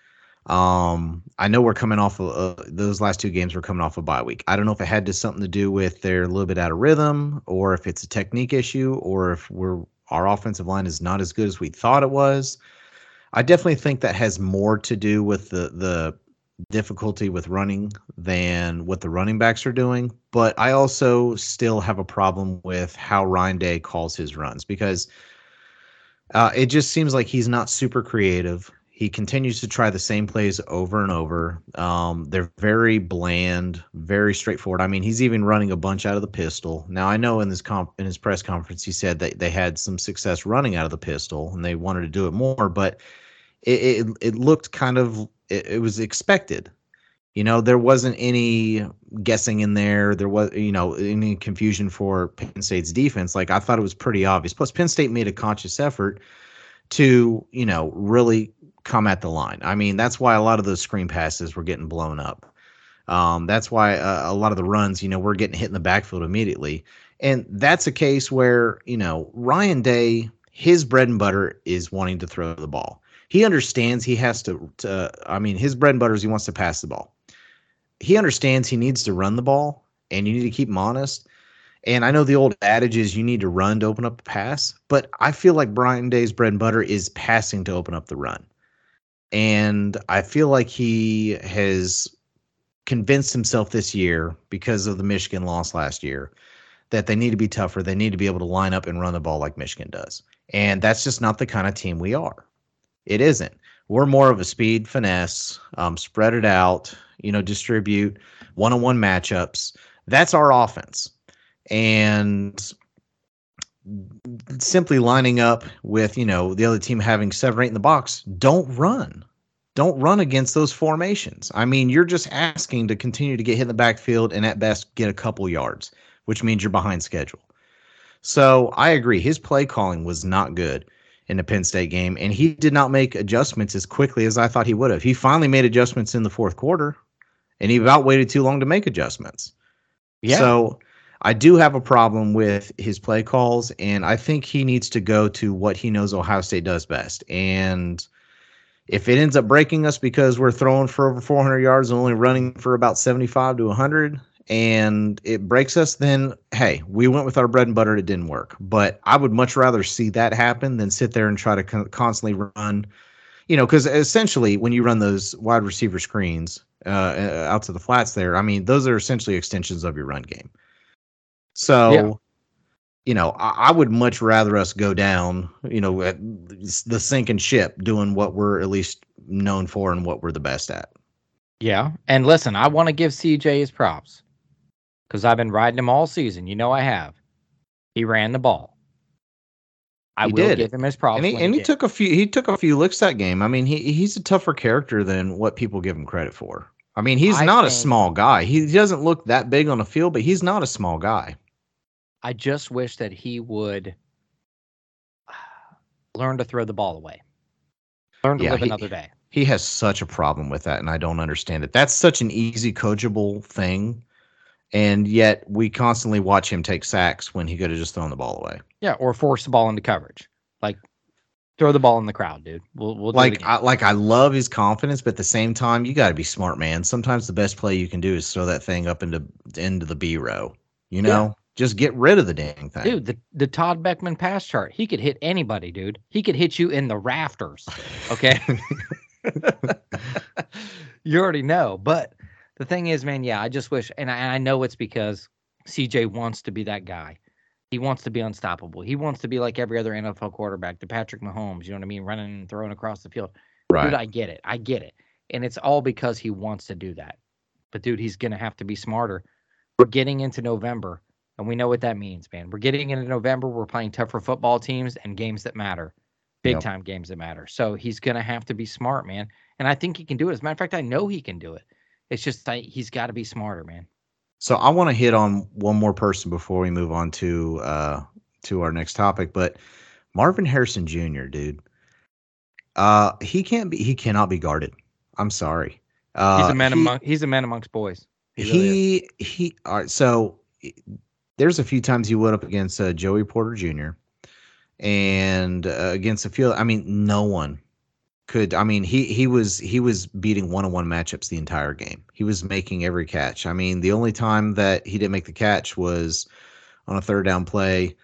Um, I know we're coming off of uh, those last two games. We're coming off a bye week. I don't know if it had to something to do with they're a little bit out of rhythm, or if it's a technique issue, or if we're our offensive line is not as good as we thought it was. I definitely think that has more to do with the the difficulty with running than what the running backs are doing. But I also still have a problem with how Ryan Day calls his runs because uh, it just seems like he's not super creative. He continues to try the same plays over and over. Um, they're very bland, very straightforward. I mean, he's even running a bunch out of the pistol. Now, I know in this comp in his press conference, he said that they had some success running out of the pistol and they wanted to do it more, but it it, it looked kind of it, it was expected. You know, there wasn't any guessing in there. There was, you know, any confusion for Penn State's defense. Like I thought it was pretty obvious. Plus, Penn State made a conscious effort to, you know, really come at the line. I mean, that's why a lot of those screen passes were getting blown up. Um, that's why uh, a lot of the runs, you know, we're getting hit in the backfield immediately. And that's a case where, you know, Ryan Day, his bread and butter is wanting to throw the ball. He understands he has to, to I mean, his bread and butter is he wants to pass the ball. He understands he needs to run the ball and you need to keep him honest. And I know the old adage is you need to run to open up the pass, but I feel like Ryan Day's bread and butter is passing to open up the run. And I feel like he has convinced himself this year because of the Michigan loss last year that they need to be tougher. They need to be able to line up and run the ball like Michigan does. And that's just not the kind of team we are. It isn't. We're more of a speed finesse, um, spread it out, you know, distribute one on one matchups. That's our offense. And simply lining up with, you know, the other team having seven, eight in the box, don't run. Don't run against those formations. I mean, you're just asking to continue to get hit in the backfield and at best get a couple yards, which means you're behind schedule. So I agree. His play calling was not good in the Penn State game, and he did not make adjustments as quickly as I thought he would have. He finally made adjustments in the fourth quarter, and he about waited too long to make adjustments. Yeah. So I do have a problem with his play calls, and I think he needs to go to what he knows Ohio State does best. And if it ends up breaking us because we're throwing for over 400 yards and only running for about 75 to 100, and it breaks us, then hey, we went with our bread and butter. It didn't work. But I would much rather see that happen than sit there and try to con- constantly run, you know, because essentially when you run those wide receiver screens uh, out to the flats there, I mean, those are essentially extensions of your run game. So, yeah. you know, I, I, would much rather us go down, you know, at the sinking ship doing what we're at least known for and what we're the best at. Yeah. And listen, I want to give CJ his props because I've been riding him all season. You know, I have. He ran the ball. I he will did. give him his props. And he, and he, he took a few. He took a few licks that game. I mean, he he's a tougher character than what people give him credit for. I mean, he's I not a small guy. He doesn't look that big on the field, but he's not a small guy. I just wish that he would learn to throw the ball away. Learn to yeah, live he, another day. He has such a problem with that, and I don't understand it. That's such an easy coachable thing. And yet we constantly watch him take sacks when he could have just thrown the ball away. Yeah, or force the ball into coverage. Like throw the ball in the crowd, dude. We'll, we'll like I, like I love his confidence, but at the same time, you got to be smart, man. Sometimes the best play you can do is throw that thing up into into the B row. You know, yeah. just get rid of the dang thing, dude. The the Todd Boeckman pass chart, he could hit anybody, dude. He could hit you in the rafters. Okay, you already know. But the thing is, man, yeah, I just wish, and I, I know it's because CJ wants to be that guy. He wants to be unstoppable. He wants to be like every other NFL quarterback, the Patrick Mahomes, you know what I mean? Running and throwing across the field. Right. Dude, I get it. I get it. And it's all because he wants to do that. But dude, he's gonna have to be smarter. We're getting into November, and we know what that means, man. We're getting into November. We're playing tougher football teams and games that matter. Big yep. time games that matter. So he's gonna have to be smart, man. And I think he can do it. As a matter of fact, I know he can do it. It's just like he's got to be smarter, man. So I want to hit on one more person before we move on to uh to our next topic, but Marvin Harrison Jr., dude. Uh he can't be he cannot be guarded. I'm sorry. Uh, he's a man he, among he's a man amongst boys. He he, he all right, so there's a few times he went up against uh, Joey Porter Jr. and uh, against a few I mean no one could I mean he he was he was beating one on one matchups the entire game. He was making every catch. I mean the only time that he didn't make the catch was on a third down play,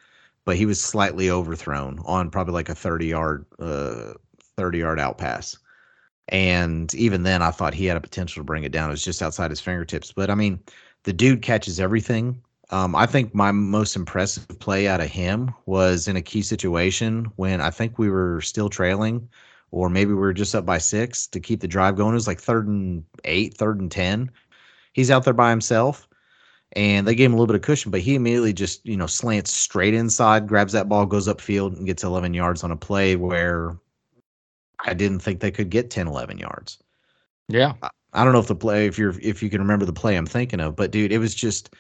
but he was slightly overthrown on probably like a 30 yard uh 30 yard out pass. And even then I thought he had a potential to bring it down. It was just outside his fingertips. But I mean, the dude catches everything. Um, I think my most impressive play out of him was in a key situation when I think we were still trailing or maybe we were just up by six to keep the drive going. It was like third and eight, third and 10. He's out there by himself and they gave him a little bit of cushion, but he immediately just, you know, slants straight inside, grabs that ball, goes upfield and gets 11 yards on a play where I didn't think they could get 10, 11 yards. Yeah. I, I don't know if the play, if you're, if you can remember the play I'm thinking of, but dude, it was just,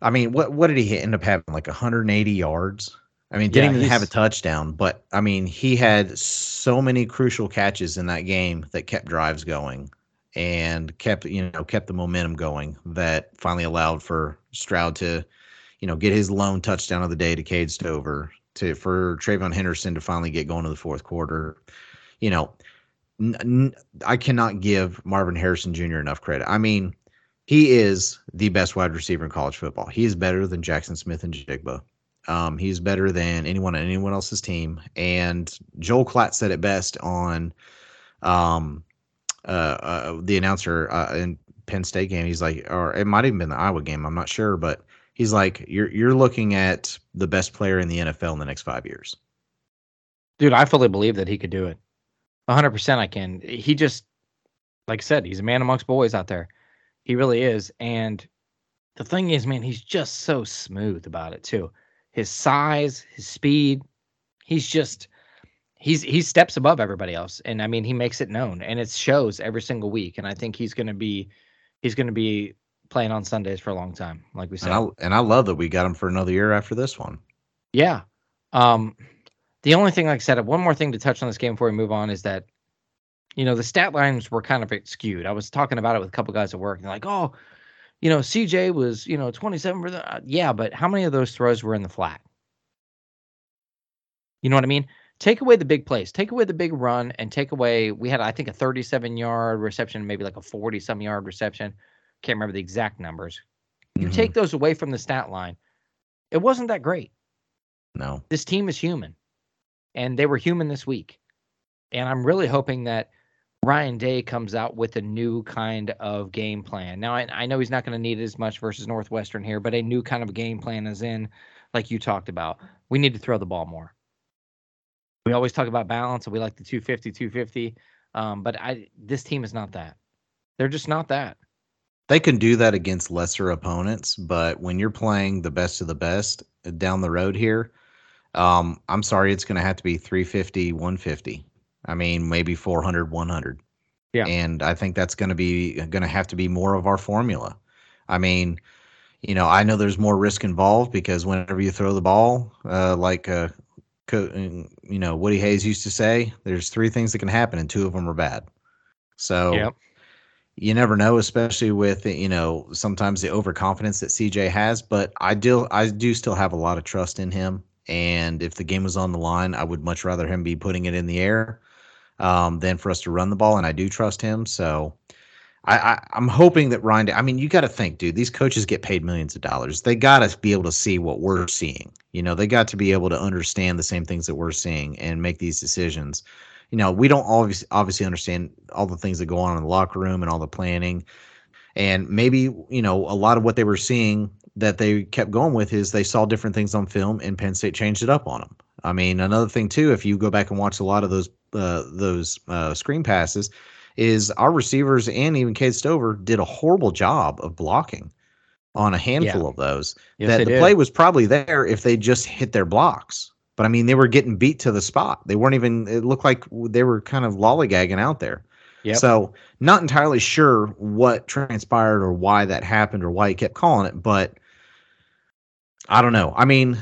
I mean, what, what did he end up having? Like 180 yards? I mean, didn't Yeah, even have a touchdown, but I mean, he had so many crucial catches in that game that kept drives going and kept, you know, kept the momentum going that finally allowed for Stroud to, you know, get his lone touchdown of the day to Cade Stover, to for TreVeyon Henderson to finally get going to the fourth quarter. You know, n- n- I cannot give Marvin Harrison Jr. enough credit. I mean, he is the best wide receiver in college football. He is better than Jaxon Smith-Njigba. Um, he's better than anyone on anyone else's team. And Joel Klatt said it best on um, uh, uh, the announcer uh, in Penn State game. He's like, or it might even been the Iowa game. I'm not sure, but he's like, you're you're looking at the best player in the NFL in the next five years. Dude, I fully believe that he could do it. 100% I can. He just, like I said, he's a man amongst boys out there. He really is. And the thing is, man, he's just so smooth about it, too. His size, his speed, he's just, he's, he steps above everybody else. And I mean, he makes it known and it shows every single week. And I think he's going to be, he's going to be playing on Sundays for a long time, like we said. And I and I love that we got him for another year after this one. Yeah. Um, the only thing, like I said, one more thing to touch on this game before we move on is that, you know, the stat lines were kind of skewed. I was talking about it with a couple guys at work, and they're like, oh, you know, CJ was, you know, 27 for the, uh, yeah, but how many of those throws were in the flat? You know what I mean? Take away the big plays, take away the big run, and take away, we had, I think, a 37 yard reception, maybe like a 40 some yard reception. Can't remember the exact numbers. You Mhm. take those away from the stat line, it wasn't that great no. this team is human and they were human this week and i'm really hoping that ryan day comes out with a new kind of game plan. Now i, I know he's not going to need it as much versus northwestern here but a new kind of game plan is in like you talked about. We need to throw the ball more. We always talk about balance and we like the 250 250 um, but i this team is not that. They're just not that. They can do that against lesser opponents, but when you're playing the best of the best uh, down the road here, um, I'm sorry, it's going to have to be 350, 150. I mean, maybe 400, 100. Yeah. And I think that's going to be going to have to be more of our formula. I mean, you know, I know there's more risk involved because whenever you throw the ball, uh, like, uh, uh, you know, Woody Hayes used to say, there's three things that can happen and two of them are bad. So, Yep. you never know, especially with you know sometimes the overconfidence that CJ has. But I do I do still have a lot of trust in him. And if the game was on the line, I would much rather him be putting it in the air um, than for us to run the ball. And I do trust him. So I, I I'm hoping that Ryan. I mean, you got to think, dude. These coaches get paid millions of dollars. They got to be able to see what we're seeing. You know, they got to be able to understand the same things that we're seeing and make these decisions you know, we don't always obviously understand all the things that go on in the locker room and all the planning. And maybe, you know, a lot of what they were seeing that they kept going with is they saw different things on film and Penn State changed it up on them. I mean, another thing too, if you go back and watch a lot of those uh, those uh, screen passes, is our receivers and even Cade Stover did a horrible job of blocking on a handful of those. yes, that the did. play was probably there if they just hit their blocks. But I mean, they were getting beat to the spot. They weren't even. It looked like they were kind of lollygagging out there. Yep. So not entirely sure what transpired or why that happened or why he kept calling it, but I don't know. I mean,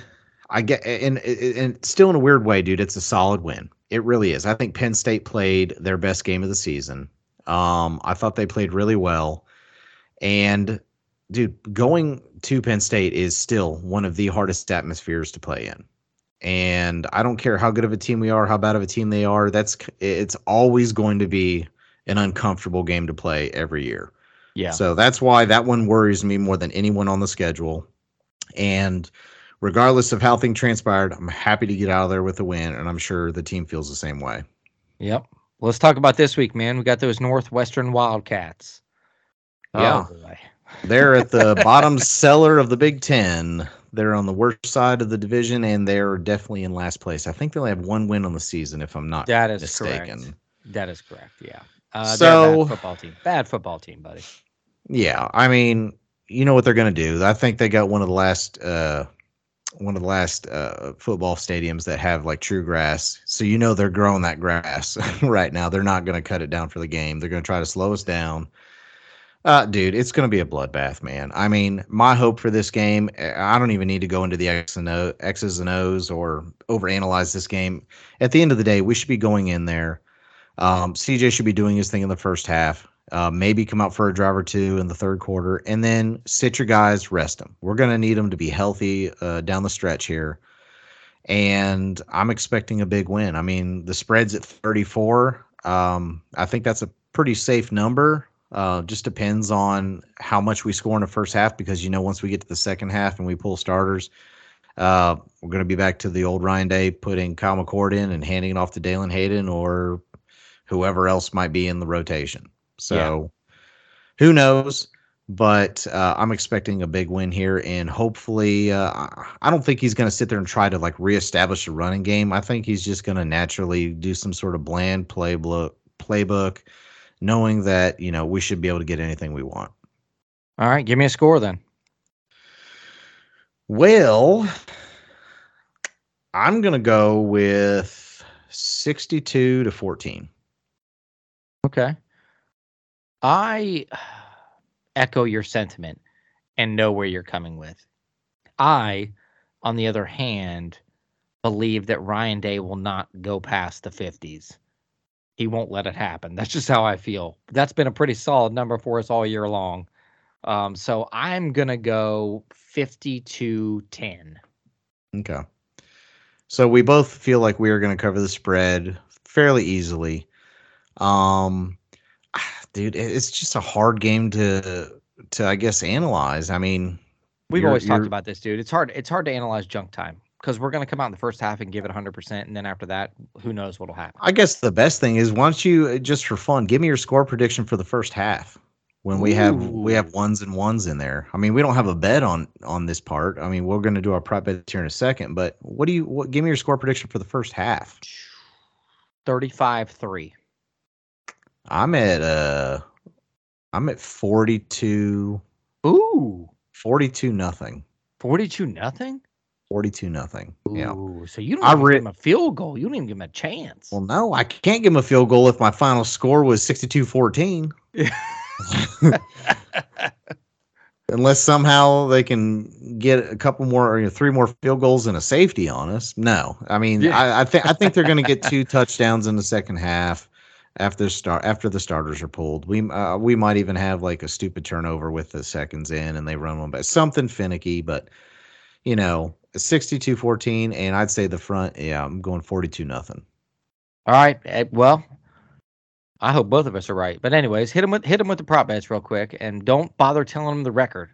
I get and and still in a weird way, dude. It's a solid win. It really is. I think Penn State played their best game of the season. Um, I thought they played really well, and dude, going to Penn State is still one of the hardest atmospheres to play in. And I don't care how good of a team we are, how bad of a team they are. That's it's always going to be an uncomfortable game to play every year. Yeah. So that's why that one worries me more than anyone on the schedule. And regardless of how things transpired, I'm happy to get out of there with a win, and I'm sure the team feels the same way. Yep. Let's talk about this week, man. We got those Northwestern Wildcats. Yeah. Oh. They're at the bottom cellar of the Big Ten. They're on the worst side of the division, and they're definitely in last place. I think they only have one win on the season, if I'm not That is mistaken. correct. That is correct. Yeah. Uh, So- bad football team. Bad football team, buddy. Yeah, I mean, you know what they're going to do. I think they got one of the last uh one of the last uh football stadiums that have like true grass. So you know they're growing that grass right now. They're not going to cut it down for the game. They're going to try to slow us down. Uh dude, it's going to be a bloodbath, man. I mean, my hope for this game, eh, I don't even need to go into the X and o, X's and O's or overanalyze this game. At the end of the day, we should be going in there. Um, CJ should be doing his thing in the first half. Uh, maybe come out for a drive or two in the third quarter, and then sit your guys, rest them. We're going to need them to be healthy uh, down the stretch here. And I'm expecting a big win. I mean, the spread's at 34. Um, I think that's a pretty safe number. Uh, just depends on how much we score in the first half because you know once we get to the second half and we pull starters, uh, we're going to be back to the old Ryan Day, putting Kyle McCord in and handing it off to Dallan Hayden or whoever else might be in the rotation. So who knows? But uh, I'm expecting a big win here, and hopefully, uh, I don't think he's going to sit there and try to like reestablish a running game. I think he's just going to naturally do some sort of bland playbook, playbook, knowing that you know we should be able to get anything we want. All right. Give me a score then. Well, I'm going to go with 62 to 14. Okay. I echo your sentiment and know where you're coming with. I, on the other hand, believe that Ryan Day will not go past the 50s. He won't let it happen. That's just how I feel. That's been a pretty solid number for us all year long. Um, so I'm going to go 52 10. Okay. So we both feel like we are going to cover the spread fairly easily. Um dude, it's just a hard game to to I guess analyze. I mean, We've always talked about this, dude. It's hard. It's hard to analyze junk time because we're going to come out in the first half and give it 100%. And then after that, who knows what'll happen. I guess the best thing is why don't you uh, just for fun, give me your score prediction for the first half when we have we have ones and ones in there. I mean, we don't have a bet on on this part. I mean, we're going to do our prop bets here in a second, but what do you what give me your score prediction for the first half? 35 3. I'm at uh I'm at 42 Ooh. 42 nothing. 42 nothing? 42 nothing. Yeah. So you don't I re- give him a field goal. You don't even give him a chance. Well, no, I can't give him a field goal if my final score was 62-14. Unless somehow they can get a couple more or three more field goals and a safety on us. No. I mean, Yeah. I, I think I think they're going to get two touchdowns in the second half after start after the starters are pulled. We uh, we might even have like a stupid turnover with the seconds in and they run one back. Something finicky, but you know, 62-14 and I'd say the front, yeah, I'm going 42 nothing. All right. eh, Well, I hope both of us are right. But anyways, hit him with hit him with the prop bets real quick, and don't bother telling him the record.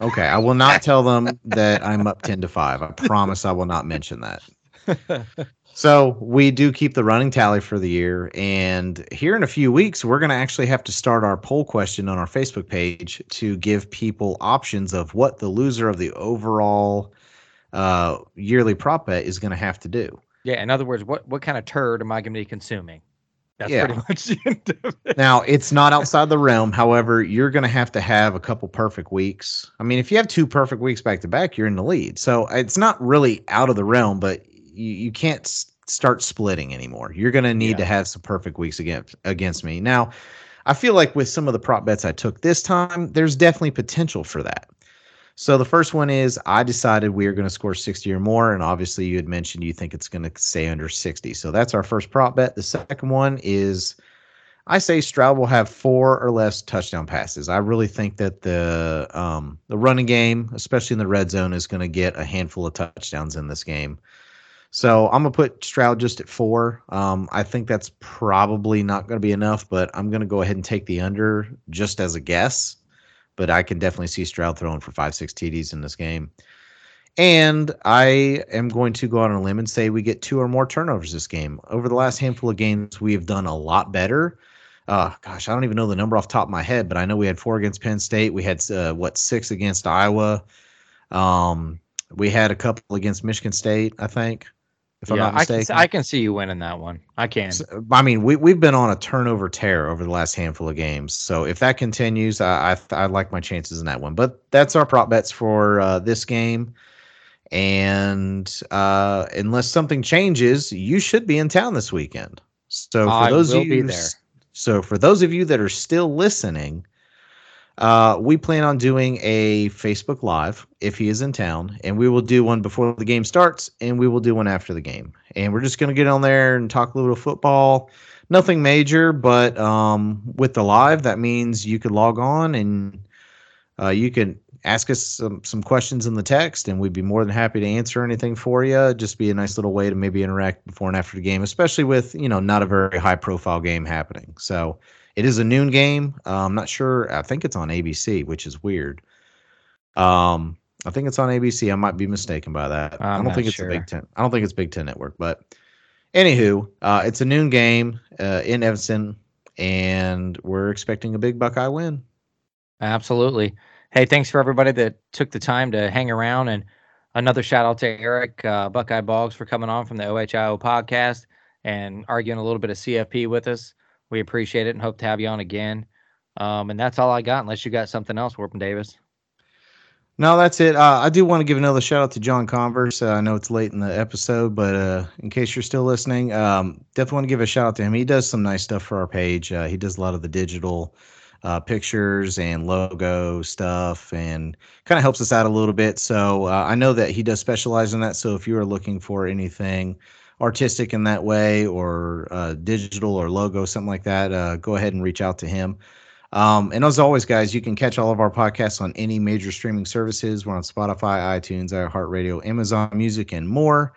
Okay, I will not tell them that I'm up 10 to 5. I promise I will not mention that. So, we do keep the running tally for the year and here in a few weeks we're going to actually have to start our poll question on our Facebook page to give people options of what the loser of the overall uh yearly prop bet is going to have to do. yeah. In other words, what what kind of turd am I going to be consuming? That's Yeah. pretty much the end of it. Now, it's not outside the realm. However, you're going to have to have a couple perfect weeks. I mean, if you have two perfect weeks back to back, you're in the lead. So it's not really out of the realm, but you, you can't s- start splitting anymore. You're going to need Yeah. to have some perfect weeks against against me. Now, I feel like with some of the prop bets I took this time, there's definitely potential for that. So the first one is I decided we are going to score 60 or more. And obviously, you had mentioned you think it's going to stay under 60. So that's our first prop bet. The second one is I say Stroud will have four or less touchdown passes. I really think that the um, the running game, especially in the red zone, is going to get a handful of touchdowns in this game. So I'm gonna put Stroud just at four. Um, I think that's probably not gonna be enough, but I'm gonna go ahead and take the under just as a guess. But I can definitely see Stroud throwing for five, six TDs in this game. And I am going to go out on a limb and say we get two or more turnovers this game. Over the last handful of games, we have done a lot better. Uh, gosh, I don't even know the number off the top of my head, but I know we had four against Penn State. We had uh, what six against Iowa. Um, we had a couple against Michigan State, I think. If I'm yeah, not I can, I can see you winning that one. I can. I mean, we we've been on a turnover tear over the last handful of games. So if that continues, I I, I like my chances in that one. But that's our prop bets for uh, this game. And uh, unless something changes, you should be in town this weekend. So for I those of be you, there. so for those of you that are still listening, uh, we plan on doing a Facebook Live if he is in town, and we will do one before the game starts, and we will do one after the game. And we're just going to get on there and talk a little football. Nothing major, but um, with the live, that means you could log on and uh, you can ask us some, some questions in the text, and we'd be more than happy to answer anything for you. Just be a nice little way to maybe interact before and after the game, especially with you know not a very high profile game happening. So it is a noon game. Uh, I'm not sure. I think it's on ABC, which is weird. Um, I think it's on ABC. I might be mistaken by that. I'm I don't not think it's a Big Ten. I don't think it's Big Ten Network, but anywho, uh, it's a noon game uh, in Evanston, and we're expecting a big Buckeye win. Absolutely. Hey, thanks for everybody that took the time to hang around. And another shout out to Eric uh, Buckeye Boggs for coming on from the OHIO podcast and arguing a little bit of CFP with us. We appreciate it and hope to have you on again. Um, and that's all I got, unless you got something else, Warpen Davis. No, that's it. Uh, I do want to give another shout out to John Converse. Uh, I know it's late in the episode, but uh, in case you're still listening, um, definitely want to give a shout out to him. He does some nice stuff for our page. Uh, he does a lot of the digital uh, pictures and logo stuff and kind of helps us out a little bit. So uh, I know that he does specialize in that. So if you are looking for anything artistic in that way or uh, digital or logo, something like that, uh, go ahead and reach out to him. Um, and as always, guys, you can catch all of our podcasts on any major streaming services. We're on Spotify, iTunes, iHeartRadio, Amazon Music, and more.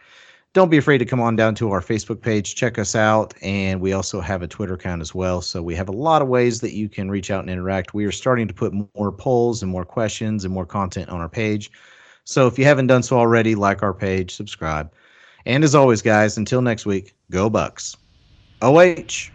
Don't be afraid to come on down to our Facebook page, check us out, and we also have a Twitter account as well. So we have a lot of ways that you can reach out and interact. We are starting to put more polls and more questions and more content on our page. So if you haven't done so already, like our page, subscribe. And as always, guys, until next week, go Bucks. OH.